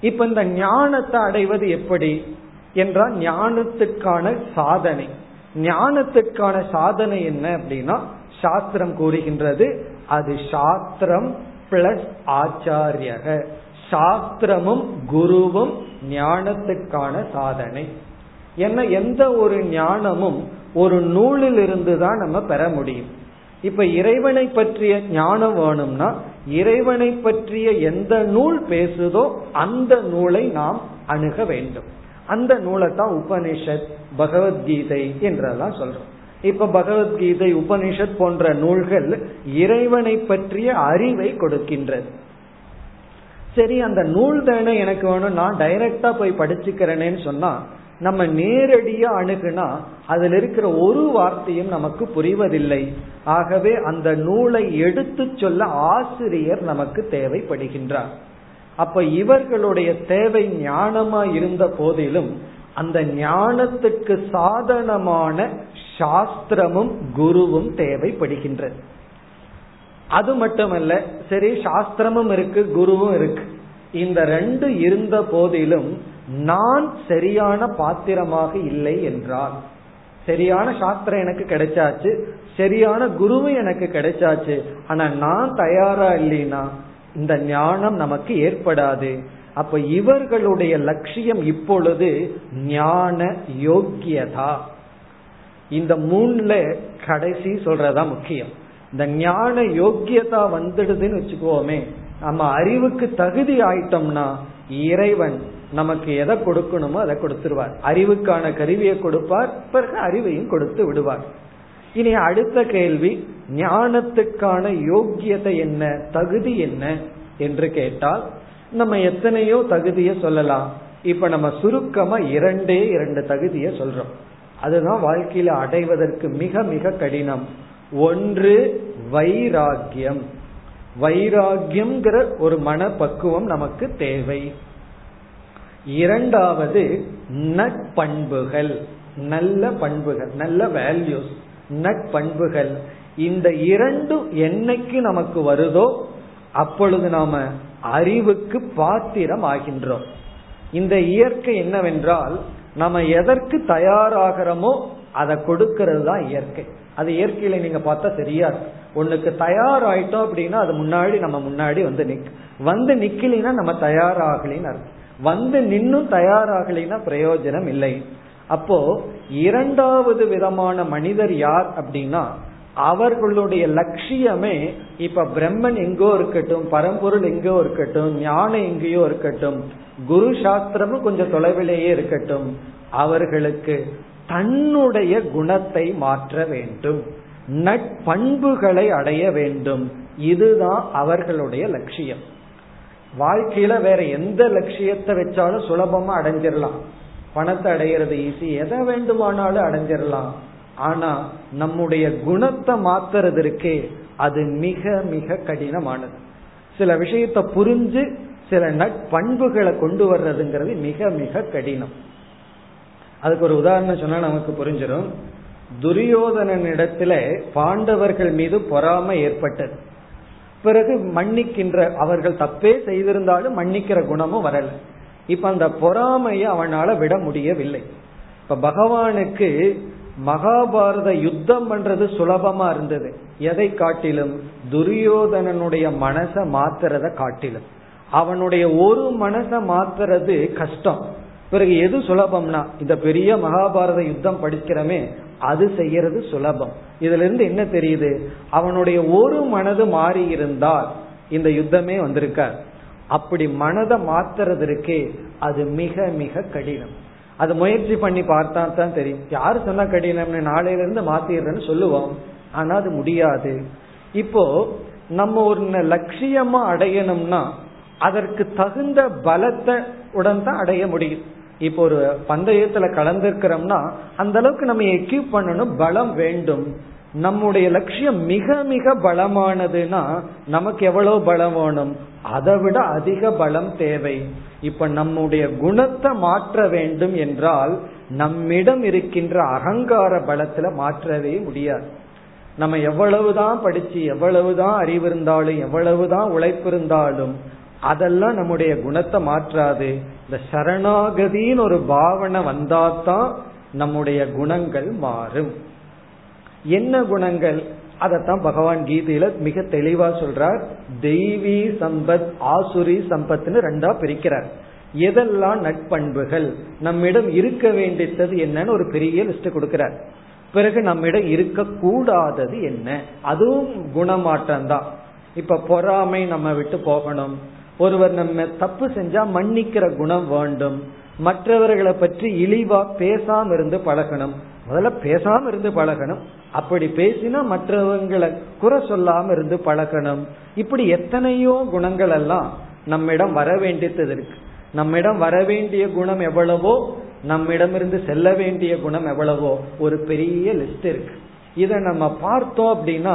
இப்ப இந்த ஞானத்தை அடைவது எப்படி? என்றால் ஞானத்துக்கான சாதனை. ஞானத்துக்கான சாதனை என்ன அப்படின்னா சாஸ்திரம் கூறுகின்றது அது சாஸ்திரம் பிளஸ் ஆச்சாரியக. சாஸ்திரமும் குருவும் ஞானத்துக்கான சாதனை. என்ன எந்த ஒரு ஞானமும் ஒரு நூலில் இருந்து தான் நம்ம பெற முடியும். இப்ப இறைவனை பற்றிய ஞானம் வேணும்னா இறைவனை பற்றிய எந்த நூல் பேசுதோ அந்த நூலை நாம் அணுக வேண்டும். அந்த நூலை தான் உபனிஷத் பகவத்கீதை என்றெல்லாம் சொல்றோம். இப்ப பகவத்கீதை உபனிஷத் போன்ற நூல்கள் இறைவனை பற்றிய அறிவை கொடுக்கின்றது. சரி அந்த நூல் தானே எனக்கு வேணும் நான் டைரக்டா போய் படிச்சுக்கிறேனேன்னு சொன்னா நம்ம நேரடியா அணுகுனா அதுல இருக்கிற ஒரு வார்த்தையும் நமக்கு புரிவதில்லை. ஆகவே அந்த நூலை எடுத்து சொல்ல ஆசிரியர் நமக்கு தேவைப்படுகின்றார். அப்ப இவர்களுடைய தேவை ஞானமா இருந்த போதிலும் அந்த ஞானத்துக்கு சாதனமான சாஸ்திரமும் குருவும் தேவைப்படுகின்றது அது மட்டுமல்ல சரி சாஸ்திரமும் இருக்கு குருவும் இருக்கு. இந்த ரெண்டு இருந்த போதிலும் நான் சரியான பாத்திரமாக இல்லை என்றால் சரியான சாஸ்திரம் எனக்கு கிடைச்சாச்சு சரியான குருவும் எனக்கு கிடைச்சாச்சு ஆனா நான் தயாரா இல்லைன்னா இந்த ஞானம் நமக்கு ஏற்படாது. அப்ப இவர்களுடைய லட்சியம் இப்பொழுது ஞான யோக்கியதா? இந்த மூணுல கடைசி சொல்றதா முக்கியம். இந்த ஞான யோக்கியதா வந்துடுதுன்னு வச்சுக்கோமே நம்ம அறிவுக்கு தகுதி ஆயிட்டோம்னா இறைவன் நமக்கு எதை கொடுக்கணுமோ அதை கொடுத்துருவார். அறிவுக்கான கருவியை கொடுப்பார் பிறகு அறிவையும் கொடுத்து விடுவார். இனி அடுத்த கேள்வி ஞானத்துக்கான யோக்கியதை என்ன தகுதி என்ன என்று கேட்டால் நம்ம எத்தனையோ தகுதியை சொல்லலாம். இப்ப நம்ம சுருக்கமா இரண்டே இரண்டு தகுதியை சொல்றோம். அதுதான் வாழ்க்கையில அடைவதற்கு மிக மிக கடினம். ஒன்று வைராகியம் வைராகியம்ங்கிற ஒரு மனப்பக்குவம் நமக்கு தேவை. இரண்டாவது நட்பண்புகள். நல்ல பண்புகள் நல்ல வேல்யூஸ் நட்பண்புகள். இந்த இரண்டும் என்னைக்கு நமக்கு வருதோ அப்பொழுது நாம அறிவுக்கு பாத்திரம் ஆகின்றோம் இந்த இயற்கை என்னவென்றால் நம்ம எதற்கு தயாராகிறோமோ அதை கொடுக்கிறது தான் இயற்கை. அது இயற்கையில நீங்க பார்த்தா தெரியாது. ஒண்ணுக்கு தயாராயிட்டோம் அப்படின்னா அது முன்னாடி நம்ம முன்னாடி வந்து நிக் வந்து நிக்கலினா நம்ம தயாராகலின்னு அர்த்தம். வந்து நின்னும் தயாராகலைன்னா பிரயோஜனம் இல்லை. அப்போ இரண்டாவது விதமான மனிதர் யார் அப்படின்னா அவர்களுடைய லட்சியமே இப்ப பிரம்மன் எங்கோ இருக்கட்டும் பரம்பொருள் எங்கோ இருக்கட்டும் ஞானம் எங்கேயோ இருக்கட்டும் குரு சாஸ்திரமும் கொஞ்சம் தொலைவிலேயே இருக்கட்டும் அவர்களுக்கு தன்னுடைய குணத்தை மாற்ற வேண்டும் நட்பண்புகளை அடைய வேண்டும். இதுதான் அவர்களுடைய லட்சியம். வாழ்க்கையில வேற எந்த லட்சியத்தை வச்சாலும் சுலபமா அடைஞ்சிடலாம் பணத்தை அடையிறது ஈஸி எதை வேண்டுமானாலும் அடைஞ்சிடலாம் ஆனா நம்முடைய குணத்தை மாத்துறதற்கே அது மிக மிக கடினமானது. சில விஷயத்த புரிஞ்சு சில நட்பண்புகளை கொண்டு வர்றதுங்கிறது மிக மிக கடினம். அதுக்கு ஒரு உதாரணம் சொன்னா நமக்கு புரிஞ்சிடும் துரியோதனனிடத்துல பாண்டவர்கள் மீது பொறாமை ஏற்பட்டது. பிறகு மன்னிக்கின்ற அவர்கள் தப்பே செய்திருந்தாலும் மன்னிக்கிற குணமும் வரல. இப்ப அந்த பொறாமையை அவனால விட முடியவில்லை. இப்ப பகவானுக்கு மகாபாரத யுத்தம் பண்றது சுலபமா இருந்தது. எதை காட்டிலும்? துரியோதனனுடைய மனச மாத்துறத காட்டிலும். அவனுடைய ஒரு மனச மாத்துறது கஷ்டம். பிறகு எது சுலபம்னா இந்த பெரிய மகாபாரத யுத்தம் படிக்கிறமே அது செய்யறது சுலபம். இதுல இருந்து என்ன தெரியுது? அவனுடைய ஒரு மனது மாறி இருந்தால் இந்த யுத்தமே வந்திருக்கார். அப்படி மனதை மாத்துறதற்கே அது மிக மிக கடினம். அது முயற்சி பண்ணி பார்த்தா தான் தெரியும். யாரு சொன்னா கடினம்னு நாளையில இருந்து மாத்திடுறேன்னு சொல்லுவோம். ஆனா அது முடியாது. இப்போ நம்ம ஒரு லட்சியமா அடையணும்னா அதற்கு தகுந்த பலத்தை உடன் தான் அடைய முடியும். இப்போ ஒரு பந்தயத்துல கலந்திருக்கிறோம்னா அந்த அளவுக்கு நம்ம எக்யூப் பண்ணணும் பலம் வேண்டும். நம்முடைய லட்சியம் மிக மிக பலமானதுன்னா நமக்கு எவ்வளவு பலம் வேணும்? அதை விட அதிக பலம் தேவை. இப்ப நம்முடைய குணத்தை மாற்ற வேண்டும் என்றால் நம்மிடம் இருக்கின்ற அகங்கார பலத்துல மாற்றவே முடியாது. நம்ம எவ்வளவுதான் படிச்சு எவ்வளவுதான் அறிவு இருந்தாலும் எவ்வளவுதான் உழைப்பு இருந்தாலும் அதெல்லாம் நம்முடைய குணத்தை மாற்றாது. இந்த சரணாகதின்னு ஒரு பாவனை வந்தாதான் நம்முடைய குணங்கள் மாறும். என்ன குணங்கள்? அதத்தான் பகவான் கீதையில மிக தெளிவா சொல்றார். தெய்வீ சம்பத் ஆசுரி சம்பத்னு ரெண்டா பிரிக்கிறார். எதெல்லாம் நட்பண்புகள்? நம்மிடம் இருக்க வேண்டியது என்னன்னு ஒரு பெரிய லிஸ்ட் கொடுக்கிறார். பிறகு நம்மிடம் இருக்க கூடாதது என்ன? அதுவும் குணமாற்றம் தான் இப்ப பொறாமை நம்ம விட்டு போகணும். ஒருவர் நம்ம தப்பு செஞ்சா மன்னிக்கிற குணம் வேண்டும். மற்றவர்களை பற்றி இழிவா பேசாம இருந்து பழகணும். முதல்ல பேசாம இருந்து பழகணும். அப்படி பேசினா மற்றவங்களை குறை சொல்லாம இருந்து பழகணும். இப்படி எத்தனையோ குணங்கள் எல்லாம் நம்மிடம் வர வேண்டியது இருக்கு. நம்மிடம் வர வேண்டிய குணம் எவ்வளவோ நம்மிடமிருந்து செல்ல வேண்டிய குணம் எவ்வளவோ ஒரு பெரிய லிஸ்ட் இருக்கு. இதை நம்ம பார்த்தோம் அப்படின்னா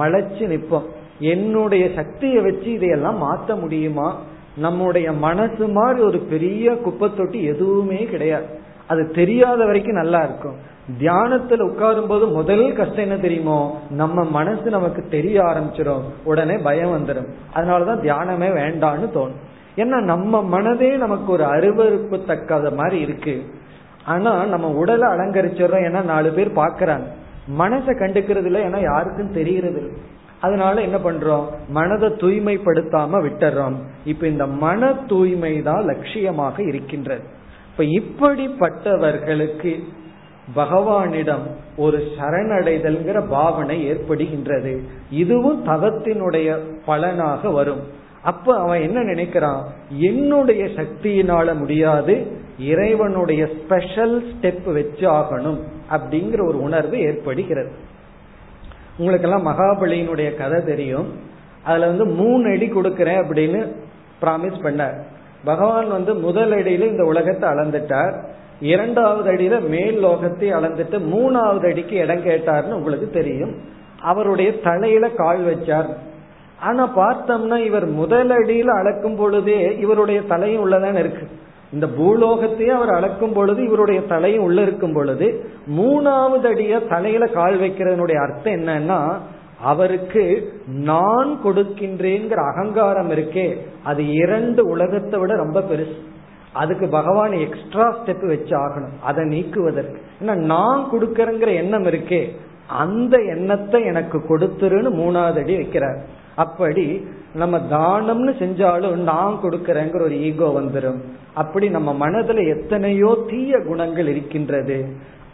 மலைச்சு நிற்போம். என்னுடைய சக்தியை வச்சு இதையெல்லாம் மாத்த முடியுமா? நம்முடைய மனசு மாதிரி ஒரு பெரிய குப்பை தொட்டி எதுவுமே கிடையாது. அது தெரியாத வரைக்கும் நல்லா இருக்கும். தியானத்துல உட்காரும் போது முதல் கஷ்டம் என்ன தெரியுமோ? நம்ம மனசு நமக்கு தெரிய ஆரம்பிச்சிடும். உடனே பயம் வந்துடும் அதனாலதான் தியானமே வேண்டான்னு தோணும். ஏன்னா நம்ம மனதே நமக்கு ஒரு அருவறுப்பு தக்காத மாதிரி இருக்கு. ஆனா நம்ம உடலை அலங்கரிச்சிடறோம். ஏன்னா நாலு பேர் பாக்குறாங்க மனசை கண்டுக்கிறது இல்லை ஏன்னா யாருக்கும் தெரியறது இல்லை அதனால என்ன பண்றோம்? மனதை தூய்மைப்படுத்தாம விட்டுறோம். இப்ப இந்த மன தூய்மை தான் லட்சியமாக இருக்கின்றது. இப்ப இப்படிப்பட்டவர்களுக்கு பகவானிடம் ஒரு சரணடைதல்ங்கிற பாவனை ஏற்படுகின்றது. இதுவும் தவத்தினுடைய பலனாக வரும். அப்ப அவன் என்ன நினைக்கிறான்? என்னுடைய சக்தியினால முடியாது இறைவனுடைய ஸ்பெஷல் ஸ்டெப் வச்சு ஆகணும் அப்படிங்கிற ஒரு உணர்வு ஏற்படுகிறது. உங்களுக்கெல்லாம் மகாபலியினுடைய கதை தெரியும். அதுல வந்து மூணு அடி கொடுக்கறேன் அப்படின்னு பிராமிஸ் பண்ணார். பகவான் வந்து முதல் அடியில இந்த உலகத்தை அளந்துட்டார். இரண்டாவது அடியில மேல் லோகத்தை அளந்துட்டு மூணாவது அடிக்கு இடம் கேட்டார்னு உங்களுக்கு தெரியும். அவருடைய தலையில கால் வச்சார். ஆனா பார்த்தோம்னா இவர் முதல் அடியில அளக்கும் பொழுதே இவருடைய தலையும் உள்ளதான இருக்கு. இந்த பூலோகத்தையே அவர் அளக்கும் பொழுது இவருடைய தலையும் உள்ள இருக்கும் பொழுது மூணாவது அடிய தலையில கால் வைக்கிறதனுடைய அர்த்தம் என்னன்னா அவருக்கு நான் கொடுக்கின்றேங்கிற அகங்காரம் இருக்கே அது இரண்டு உலகத்தை விட ரொம்ப பெருசு. அதுக்கு பகவான் எக்ஸ்ட்ரா ஸ்டெப் வச்சு ஆகணும் அதை நீக்குவதற்கு. ஏன்னா நான் கொடுக்கறங்கிற எண்ணம் இருக்கே அந்த எண்ணத்தை எனக்கு கொடுத்துருன்னு மூணாவது அடி வைக்கிறார். அப்படி நம்ம தானம்னு செஞ்சாலும் நான் கொடுக்கறேங்கிற ஒரு ஈகோ வந்துடும் அப்படி நம்ம மனதுல எத்தனையோ தீய குணங்கள் இருக்கின்றது.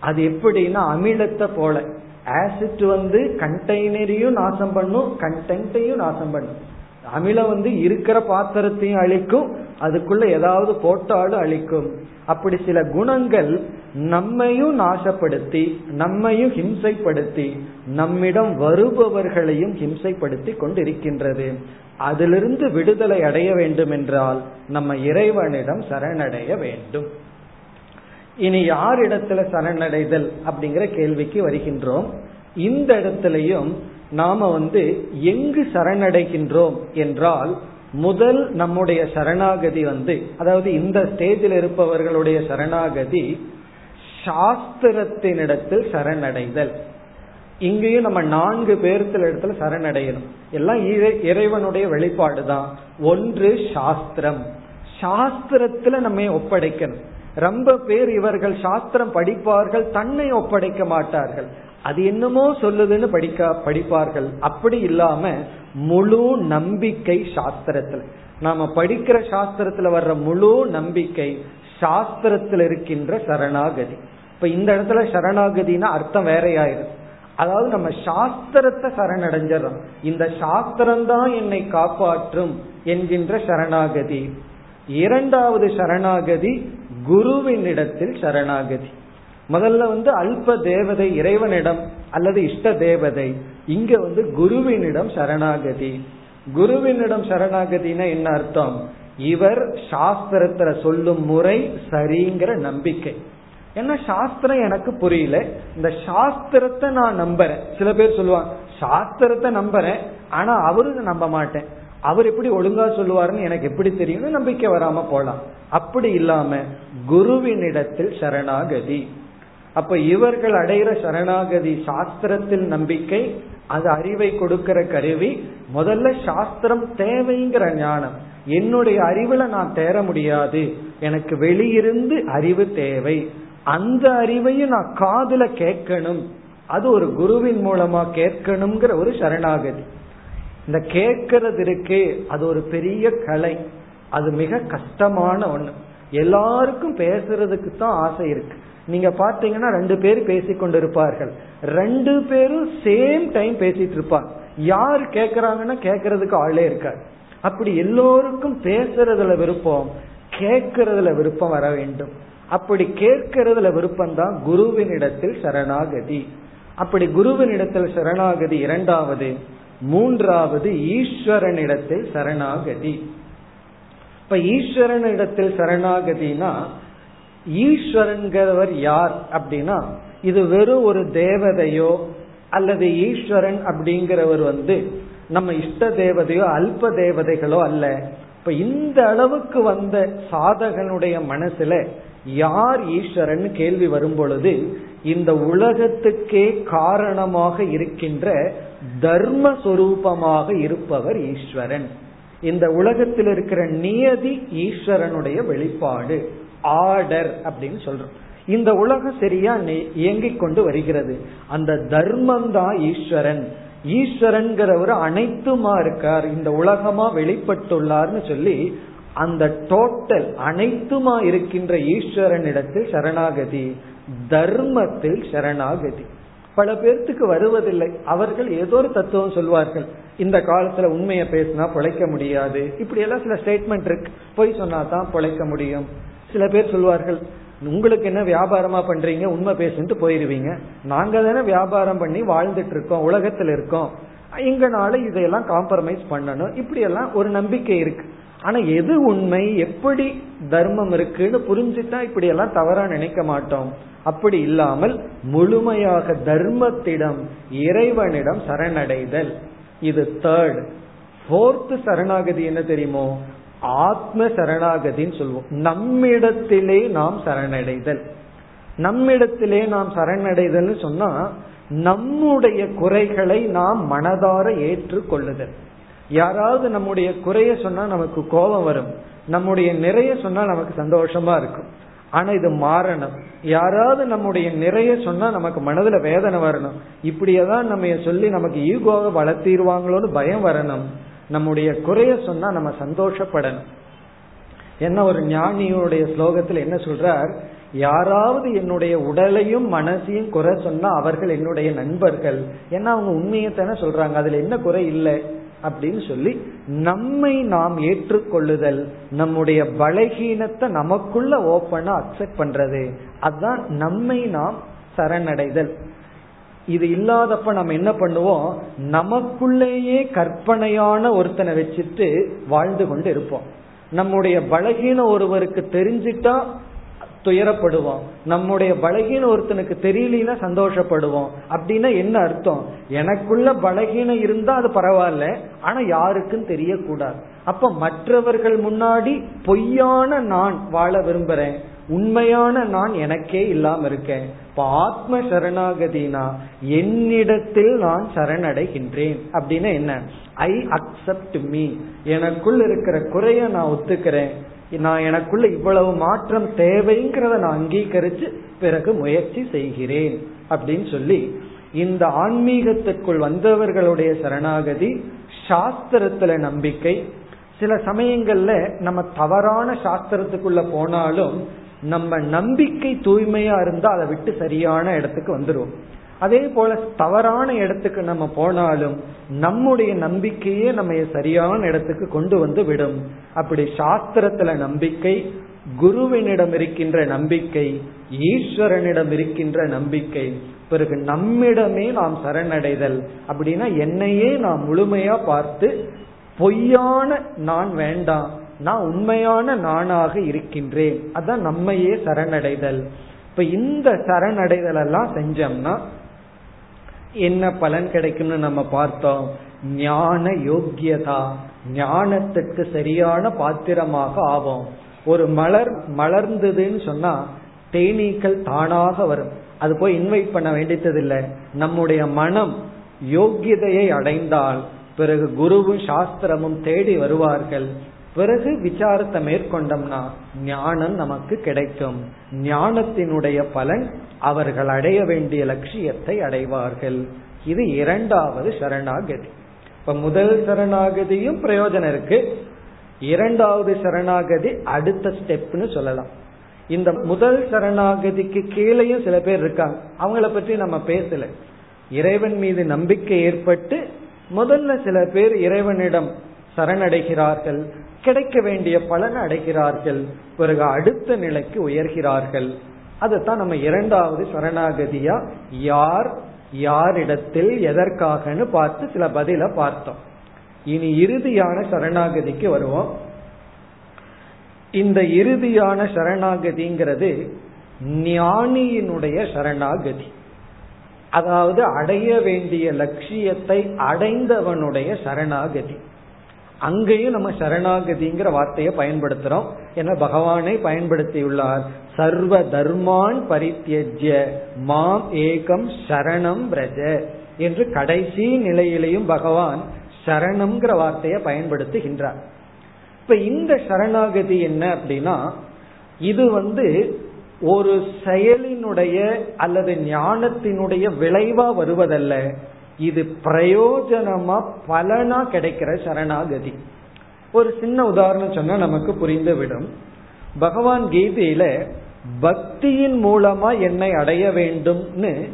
அது எப்படின்னா அமிலத்தை போல. ஆசிட் வந்து கண்டெய்னரையும் நாசம் பண்ணும் கண்டென்ட்டையும் நாசம் பண்ணும். அமிலம் வந்து இருக்கிற பாத்திரத்தையும் அழிக்கும் அதுக்குள்ள ஏதாவது போட்டாலும் அழிக்கும். அப்படி சில குணங்கள் நம்மையும் நாசப்படுத்தி நம்மையும் ஹிம்சைப்படுத்தி நம்மிடம் வருபவர்களையும் ஹிம்சைப்படுத்தி கொண்டிருக்கின்றது. அதிலிருந்து விடுதலை அடைய வேண்டும் என்றால் நம்ம இறைவனிடம் சரணடைய வேண்டும். இனி யார் இடத்துல சரணடைதல் அப்படிங்கிற கேள்விக்கு வருகின்றோம். இந்த இடத்திலையும் நாம வந்து எங்கு சரணடைகின்றோம் என்றால் முதல் நம்முடைய சரணாகதி வந்து அதாவது இந்த ஸ்டேஜில் இருப்பவர்களுடைய சரணாகதி சாஸ்திரத்தினிடத்தில் சரணடைதல். இங்கேயும் நம்ம நான்கு பேர்த்துல இடத்துல சரணடையணும். எல்லாம் இறைவனுடைய வெளிப்பாடு தான் ஒன்று சாஸ்திரம். சாஸ்திரத்துல நம்ம ஒப்படைக்கணும். ரொம்ப பேர் இவர்கள் சாஸ்திரம் படிப்பார்கள் தன்னை ஒப்படைக்க மாட்டார்கள். அது என்னமோ சொல்லுதுன்னு படிக்க படிப்பார்கள். அப்படி இல்லாம முழு நம்பிக்கை சாஸ்திரத்துல. நாம படிக்கிற சாஸ்திரத்துல வர்ற முழு நம்பிக்கை சாஸ்திரத்தில் இருக்கின்ற சரணாகதி. இப்ப இந்த இடத்துல சரணாகதினா அர்த்தம் வேறையாயிரும் அதாவது நம்ம சாஸ்திரத்தை சரணடைஞ்சிடறோம் இந்த சாஸ்திரம் தான் என்னை காப்பாற்றும் என்கின்ற சரணாகதி. இரண்டாவது சரணாகதி குருவின் இடத்தில் சரணாகதி. முதல்ல வந்து அல்ப தேவதை இறைவனிடம் அல்லது இஷ்ட தேவதை. இங்க வந்து குருவினிடம் சரணாகதி. குருவினிடம் சரணாகதினா என்ன அர்த்தம்? இவர் சாஸ்திரத்துல சொல்லும் முறை சரிங்கிற நம்பிக்கை. ஏன்னா சாஸ்திரம் எனக்கு புரியல? இந்த சாஸ்திரத்தை நான் நம்புறேன். சில பேர் சொல்லுவாங்க சாஸ்திரத்தை நம்புறேன் ஆனா அவரு நம்ப மாட்டேன். அவர் எப்படி ஒழுங்கா சொல்லுவாருன்னு எனக்கு எப்படி தெரியும்னு நம்பிக்கை வராம போலாம். அப்படி இல்லாம குருவினிடத்தில் சரணாகதி. அப்ப இவர்கள் அடைகிற சரணாகதி சாஸ்திரத்தில் நம்பிக்கை அது அறிவை கொடுக்கிற கருவி முதல்ல சாஸ்திரம் தேவைங்கிற ஞானம். என்னுடைய அறிவுல நான் தேர முடியாது. எனக்கு வெளியிருந்து அறிவு தேவை. அந்த அறிவையும் நான் காதுல கேட்கணும். அது ஒரு குருவின் மூலமா கேட்கணுங்கிற ஒரு சரணாகதி. இந்த கேட்கறது இருக்கே அது ஒரு பெரிய கலை. அது மிக கஷ்டமான ஒண்ணு. எல்லாருக்கும் பேசுறதுக்கு தான் ஆசை இருக்கு. நீங்க பாத்தீங்கன்னா ரெண்டு பேர் பேசிக்கொண்டு இருப்பார்கள் ரெண்டு பேரும் சேம் டைம் பேசிட்டு இருப்பாங்க. யார் கேக்குறாங்கன்னா கேக்குறதுக்கு ஆளே இருக்காது. அப்படி எல்லோருக்கும் பேசுறதுல விருப்பம் கேட்கறதுல விருப்பம் வர வேண்டும். அப்படி கேட்கறதுல விருப்பம் தான் குருவினிடத்தில் சரணாகதி. அப்படி குருவினிடத்தில் சரணாகதி இரண்டாவது மூன்றாவது ஈஸ்வரனிடத்தில் சரணாகதி. இப்ப ஈஸ்வரனிடத்தில் சரணாகதினா ஈஸ்வரன்கிறவர் யார் அப்படின்னா இது வெறும் ஒரு தேவதையோ அல்லது ஈஸ்வரன் அப்படிங்கிறவர் வந்து நம்ம இஷ்ட தேவதையோ அல்ப தேவதைகளோ அல்ல. இப்ப இந்த அளவுக்கு வந்த சாதகனுடைய மனசுல யார் ஈஸ்வரன் கேள்வி வரும் பொழுது இந்த உலகத்துக்கே காரணமாக இருக்கின்ற தர்ம சொரூபமாக இருப்பவர் ஈஸ்வரன். இந்த உலகத்தில் இருக்கிற நியதி ஈஸ்வரனுடைய வெளிப்பாடு ஆர்டர் அப்படின்னு சொல்றோம். இந்த உலகம் சரியா இயங்கிக் கொண்டு வருகிறது. அந்த தர்மம் தான் ஈஸ்வரன். ஈஸ்வரன்கிறவர் அனைத்துமா இருக்கார். இந்த உலகமா வெளிப்பட்டுள்ளார்னு சொல்லி அந்த டோட்டல் அனைத்துமா இருக்கின்ற ஈஸ்வரனிடத்தில் சரணாகதி தர்மத்தில் சரணாகதி. பல பேர்த்துக்கு வருவதில்லை. அவர்கள் ஏதோ ஒரு தத்துவம் சொல்வார்கள். இந்த காலத்துல உண்மையை பேசினா பிழைக்க முடியாது. இப்படி எல்லாம் சில ஸ்டேட்மெண்ட் இருக்கு. போய் சொன்னா தான் பிழைக்க முடியும். சில பேர் சொல்வார்கள் உங்களுக்கு என்ன வியாபாரமா பண்றீங்க? உண்மை பேசிட்டு போயிருவீங்க. நாங்க தானே வியாபாரம் பண்ணி வாழ்ந்துட்டு இருக்கோம் உலகத்துல இருக்கோம். எங்கனால இதையெல்லாம் காம்ப்ரமைஸ் பண்ணணும். இப்படி எல்லாம் ஒரு நம்பிக்கை இருக்கு. ஆனா எது உண்மை எப்படி தர்மம் இருக்குன்னு புரிஞ்சுட்டா இப்படி எல்லாம் தவறா நினைக்க மாட்டோம். அப்படி இல்லாமல் முழுமையாக தர்மத்திடம் இறைவனிடம் சரணடைதல். இது தேர்ட் போர்த் சரணாகதி என்ன தெரியுமோ? ஆத்ம சரணாகதின்னு சொல்லுவோம் நம்மிடத்திலே நாம் சரணடைதல். நம்மிடத்திலே நாம் சரணடைதல் சொன்னா நம்முடைய குறைகளை நாம் மனதார ஏற்றுக்கொள்ளுதல். யாராவது நம்முடைய குறைய சொன்னா நமக்கு கோபம் வரும். நம்முடைய நிறைய சொன்னா நமக்கு சந்தோஷமா இருக்கும். ஆனா இது மாறணும். யாராவது நம்முடைய நிறைய சொன்னா நமக்கு மனதுல வேதனை வரணும். இப்படியேதான் நம்ம சொல்லி நமக்கு ஈகோவை வளர்த்திடுவாங்களோன்னு பயம் வரணும். நம்முடைய குறைய சொன்னா நம்ம சந்தோஷப்படணும். என்ன ஒரு ஞானியுடைய ஸ்லோகத்தில் என்ன சொல்றார்? யாராவது என்னுடைய உடலையும் மனசையும் குறை சொன்னா அவர்கள் என்னுடைய நண்பர்கள். ஏன்னா அவங்க உண்மையை தானே சொல்றாங்க. அதுல என்ன குறை இல்லை? அப்படின்னு சொல்லி நம்மை நாம் ஏற்றுக்கொள்ளுதல் நம்முடைய பலகீனத்தை நமக்குள்ள ஓப்பனா அக்செப்ட் பண்றது அதுதான் நம்மை நாம் சரணடைதல். இது இல்லாதப்ப நம்ம என்ன பண்ணுவோம்? நமக்குள்ளேயே கற்பனையான ஒருத்தனை வச்சுட்டு வாழ்ந்து கொண்டு இருப்போம். நம்முடைய பலகீனம் ஒருவருக்கு தெரிஞ்சிட்டா துயரப்படுவோம். நம்முடைய பலகீனம் ஒருத்தனுக்கு தெரியலனா சந்தோஷப்படுவோம். அப்படின்னா என்ன அர்த்தம்? எனக்குள்ள பலகீனம் இருந்தா அது பரவாயில்ல ஆனா யாருக்கும் தெரியக்கூடாது. அப்ப மற்றவர்கள் முன்னாடி பொய்யான நான் வாழ விரும்புறேன். உண்மையான நான் எனக்கே இல்லாம இருக்கேன். இப்ப ஆத்ம சரணாகதினா என்னிடத்தில் நான் சரணடைகின்றேன். அப்படின்னா என்ன? ஐ அக்செப்ட் மீ எனக்குள் இருக்கிற குறைய நான் ஒத்துக்கிறேன். நான் எனக்குள்ள இவ்வளவு மாற்றம் தேவைங்கிறத நான் அங்கீகரிச்சு பிறகு முயற்சி செய்கிறேன் அப்படின்னு சொல்லி இந்த ஆன்மீகத்துக்குள் வந்தவர்களுடைய சரணாகதி சாஸ்திரத்துல நம்பிக்கை. சில சமயங்கள்ல நம்ம தவறான சாஸ்திரத்துக்குள்ள போனாலும் நம்ம நம்பிக்கை தூய்மையா இருந்தா அதை விட்டு சரியான இடத்துக்கு வந்துடும் அதே போல தவறான இடத்துக்கு நம்ம போனாலும் நம்முடைய நம்பிக்கையே நம்ம சரியான இடத்துக்கு கொண்டு வந்து விடும். அப்படி சாஸ்திரத்துல நம்பிக்கை குருவினிடம் இருக்கின்ற நம்பிக்கை ஈஸ்வரனிடம் இருக்கின்ற நம்பிக்கை பிறகு நம்மிடமே நாம் சரணடைதல் அப்படின்னா என்னையே நாம் முழுமையா பார்த்து பொய்யான நான் வேண்டாம் நான் உண்மையான நானாக இருக்கின்றேன். அதான் நம்மையே சரணடைதல். இப்ப இந்த சரணடைதல் எல்லாம் செஞ்சோம்னா என்ன பலன் கிடைக்கும்னு நம்ம பார்த்தோம்? ஞான யோக்கியதா. ஞானத்துக்கு சரியான பாத்திரமாக ஆகும் ஒரு மலர் மலர்ந்ததுன்னு சொன்னா தேனீக்கள் தானாக வரும். அது போய் இன்வைட் பண்ண வேண்டியதில்லை. நம்முடைய மனம் யோக்கியதையை அடைந்தால் பிறகு குருவும் சாஸ்திரமும் தேடி வருவார்கள். பிறகு விசாரத்தை மேற்கொண்டோம்னா ஞானம் நமக்கு கிடைக்கும். ஞானத்தினுடைய பலன் அவர்கள் அடைய வேண்டிய லட்சியத்தை அடைவார்கள். இது இரண்டாவது சரணாகதி. இப்ப முதல் சரணாகதியும் பிரயோஜனம் இருக்கு. இரண்டாவது சரணாகதி அடுத்த ஸ்டெப்னு சொல்லலாம். இந்த முதல் சரணாகதிக்கு கீழேயும் சில பேர் இருக்காங்க. அவங்கள பற்றி நம்ம பேசல. இறைவன் மீது நம்பிக்கை ஏற்பட்டு முதல்ல சில பேர் இறைவனிடம் சரணடைகிறார்கள். கிடைக்க வேண்டிய பலன் அடைகிறார்கள். பிறகு அடுத்த நிலைக்கு உயர்கிறார்கள். அதைத்தான் நம்ம இரண்டாவது சரணாகதியா யார் யாரிடத்தில் எதற்காகன்னு பார்த்து சில பதில பார்த்தோம். இனி இறுதியான சரணாகதிக்கு வருவோம். இந்த இறுதியான சரணாகதிங்கிறது ஞானியினுடைய சரணாகதி. அதாவது அடைய வேண்டிய லட்சியத்தை அடைந்தவனுடைய சரணாகதி. அங்கேயும் நம்ம சரணாகதிங்கிற வார்த்தையை பயன்படுத்துறோம். என பகவானை பயன்படுத்தியுள்ளார். சர்வ தர்மான் பரித்தியஜ்ய. மாம் ஏகம் சரணம் பிரஜ என்று கடைசி நிலையிலையும் பகவான் சரணம்ங்கிற வார்த்தையை பயன்படுத்துகின்றார். இப்ப இந்த சரணாகதி என்ன அப்படின்னா இது வந்து ஒரு செயலினுடைய அல்லது ஞானத்தினுடைய விளைவா வருவதல்ல. இது பிரயோஜனமா பலனா கிடைக்கிற சரணாகதி. ஒரு சின்ன உதாரணம் சொன்னா நமக்கு புரிந்துவிடும். பகவான் கீதையில பக்தியின் மூலமா என்னை அடைய வேண்டும்னு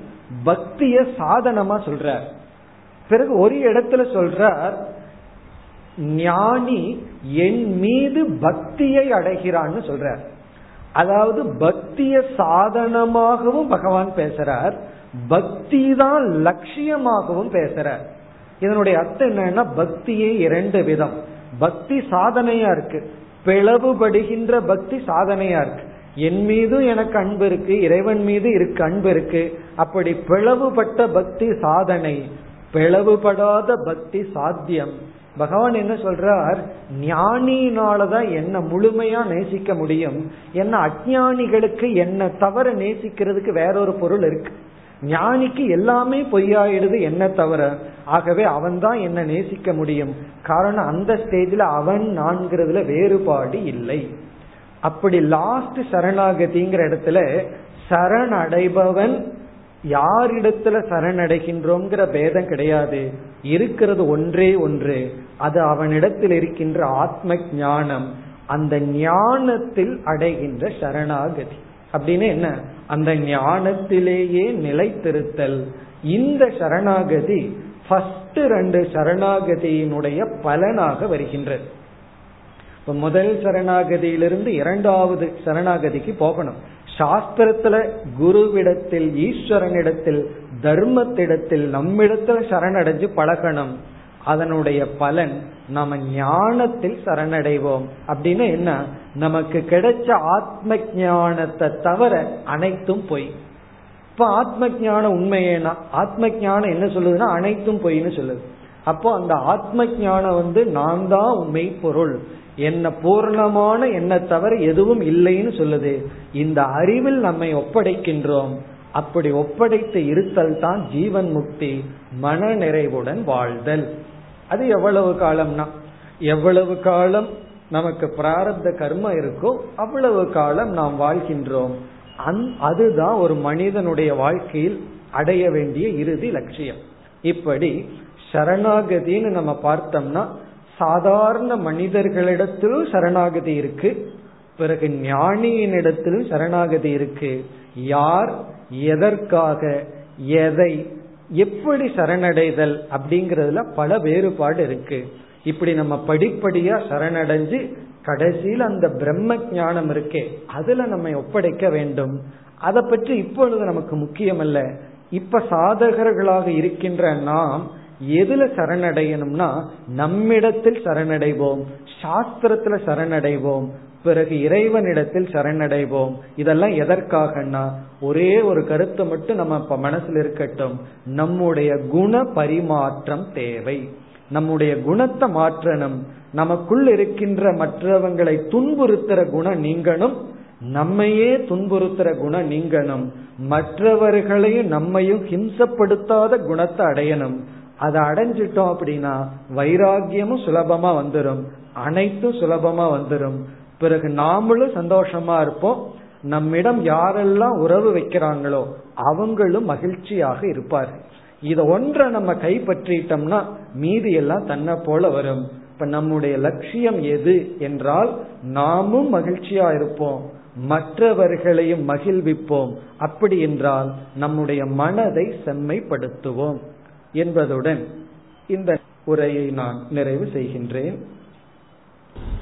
பக்திய சாதனமா சொல்றார். பிறகு ஒரு இடத்துல சொல்றார் ஞானி என் மீது பக்தியை அடைகிறான்னு சொல்றார். அதாவது பக்திய சாதனமாகவும் பகவான் பேசுறார் பக்தி தான் லட்சியமாகவும் பேசுற. இதனுடைய அர்த்தம் என்னன்னா பக்தியே இரண்டு விதம். பக்தி சாதனையா இருக்கு. பிளவுபடுகின்ற பக்தி சாதனையா இருக்கு. என் மீதும் எனக்கு அன்பு இருக்கு இறைவன் மீது இருக்கு அன்பு இருக்கு. அப்படி பிளவுபட்ட பக்தி சாதனை பிளவுபடாத பக்தி சாத்தியம். பகவான் என்ன சொல்றார்? ஞானினாலதான் என்ன முழுமையா நேசிக்க முடியும். என்ன அஜானிகளுக்கு என்ன தவற நேசிக்கிறதுக்கு வேறொரு பொருள் இருக்கு. ஞானிக்கு எல்லாமே பொய்யாயிடுது என்ன தவிர? ஆகவே அவன் தான் என்ன நேசிக்க முடியும். காரணம் அந்த ஸ்டேஜ்ல அவன் நான்கிறதுல வேறுபாடு இல்லை. அப்படி லாஸ்ட் சரணாகதிங்கிற இடத்துல சரணடைபவன் யாரிடத்துல சரணடைகின்றோங்கிற பேதம் கிடையாது. இருக்கிறது ஒன்றே ஒன்று. அது அவனிடத்தில் இருக்கின்ற ஆத்ம ஞானம். அந்த ஞானத்தில் அடைகின்ற சரணாகதி. அப்படின்னு என்ன? அந்த ஞானத்திலேயே நிலைத்திருத்தல். இந்த சரணாகதி ஃபர்ஸ்ட் ரெண்டு சரணாகதியினுடைய பலனாக வருகின்றது. இப்ப முதல் சரணாகதியிலிருந்து இரண்டாவது சரணாகதிக்கு போகணும். சாஸ்திரத்துல குருவிடத்தில் ஈஸ்வரனிடத்தில் தர்மத்திடத்தில் நம்மிடத்துல சரணடைஞ்சு பழகணும். அதனுடைய பலன் நம்ம ஞானத்தில் சரணடைவோம். அப்படின்னு என்ன? நமக்கு கிடைச்ச ஆத்ம ஞானத்தை தவிர அனைத்தும் பொய். இப்ப ஆத்ம ஞானம் உண்மையேனா? ஆத்ம ஞானம் என்ன சொல்லுதுன்னா அனைத்தும் பொய்ன்னு சொல்லுது. அப்போ அந்த ஆத்ம ஞானம் வந்து நான் தான் உண்மை பொருள். என்ன பூர்ணமான என்ன தவிர எதுவும் இல்லைன்னு சொல்லுது. இந்த அறிவில் நம்மை ஒப்படைக்கின்றோம். அப்படி ஒப்படைத்து இருத்தல் தான் ஜீவன் முக்தி மன நிறைவுடன் வாழ்தல். அது எவ்வளவு காலம்னா? எவ்வளவு காலம் நமக்கு பிராரப்த கர்மம் இருக்கோ அவ்வளவு காலம் நாம் வாழ்கின்றோம். அதுதான் ஒரு மனிதனுடைய வாழ்க்கையில் அடைய வேண்டிய இறுதி லட்சியம். இப்படி சரணாகதின்னு நம்ம பார்த்தோம்னா சாதாரண மனிதர்களிடத்திலும் சரணாகதி இருக்கு பிறகு ஞானியினிடத்திலும் சரணாகதி இருக்கு. யார் எதற்காக எதை எப்படி சரணடைதல் அப்படிங்கறதுல பல வேறுபாடு இருக்கு. இப்படி நம்ம படிப்படியா சரணடைஞ்சு கடைசியில் அந்த பிரம்ம ஞானம் இருக்கே அதுல நம்ம ஒப்படைக்க வேண்டும். அதை பற்றி இப்பொழுது நமக்கு முக்கியம் அல்ல இப்ப சாதகர்களாக இருக்கின்ற நாம் எதுல சரணடையணும்னா நம்மிடத்தில் சரணடைவோம் சாஸ்திரத்துல சரணடைவோம் பிறகு இறைவனிடத்தில் சரணடைவோம். இதெல்லாம் எதற்காகனா ஒரே ஒரு கருத்தை மட்டும் நம்ம இப்ப மனசுல இருக்கட்டும். நம்முடைய குண பரிமாற்றம் தேவை. நம்முடைய குணத்தை மாற்றணும். நமக்குள் இருக்கின்ற மற்றவங்களை துன்புறுத்துற குணம் நீங்கணும். நம்மையே துன்புறுத்துற குணம் நீங்கணும். மற்றவர்களையும் நம்மையும் ஹிம்சப்படுத்தாத குணத்தை அடையணும். அதை அடைஞ்சிட்டோம் அப்படின்னா வைராகியமும் சுலபமா வந்துடும் அனைத்தும் சுலபமா வந்துடும் பிறகு நாமளும் சந்தோஷமா இருப்போம். நம்மிடம் யாரெல்லாம் உறவு வைக்கிறாங்களோ அவங்களும் மகிழ்ச்சியாக இருப்பார்கள். இத ஒன்றை நம்ம கைப்பற்றிட்டோம்னா மீதி எல்லாம் தன்னை போல வரும். இப்ப நம்முடைய லட்சியம் எது என்றால் நாமும் மகிழ்ச்சியா இருப்போம். மற்றவர்களையும் மகிழ்விப்போம். அப்படி என்றால் நம்முடைய மனதை செம்மைப்படுத்துவோம். என்பதுடன் இந்த உரையை நான் நிறைவு செய்கின்றேன்.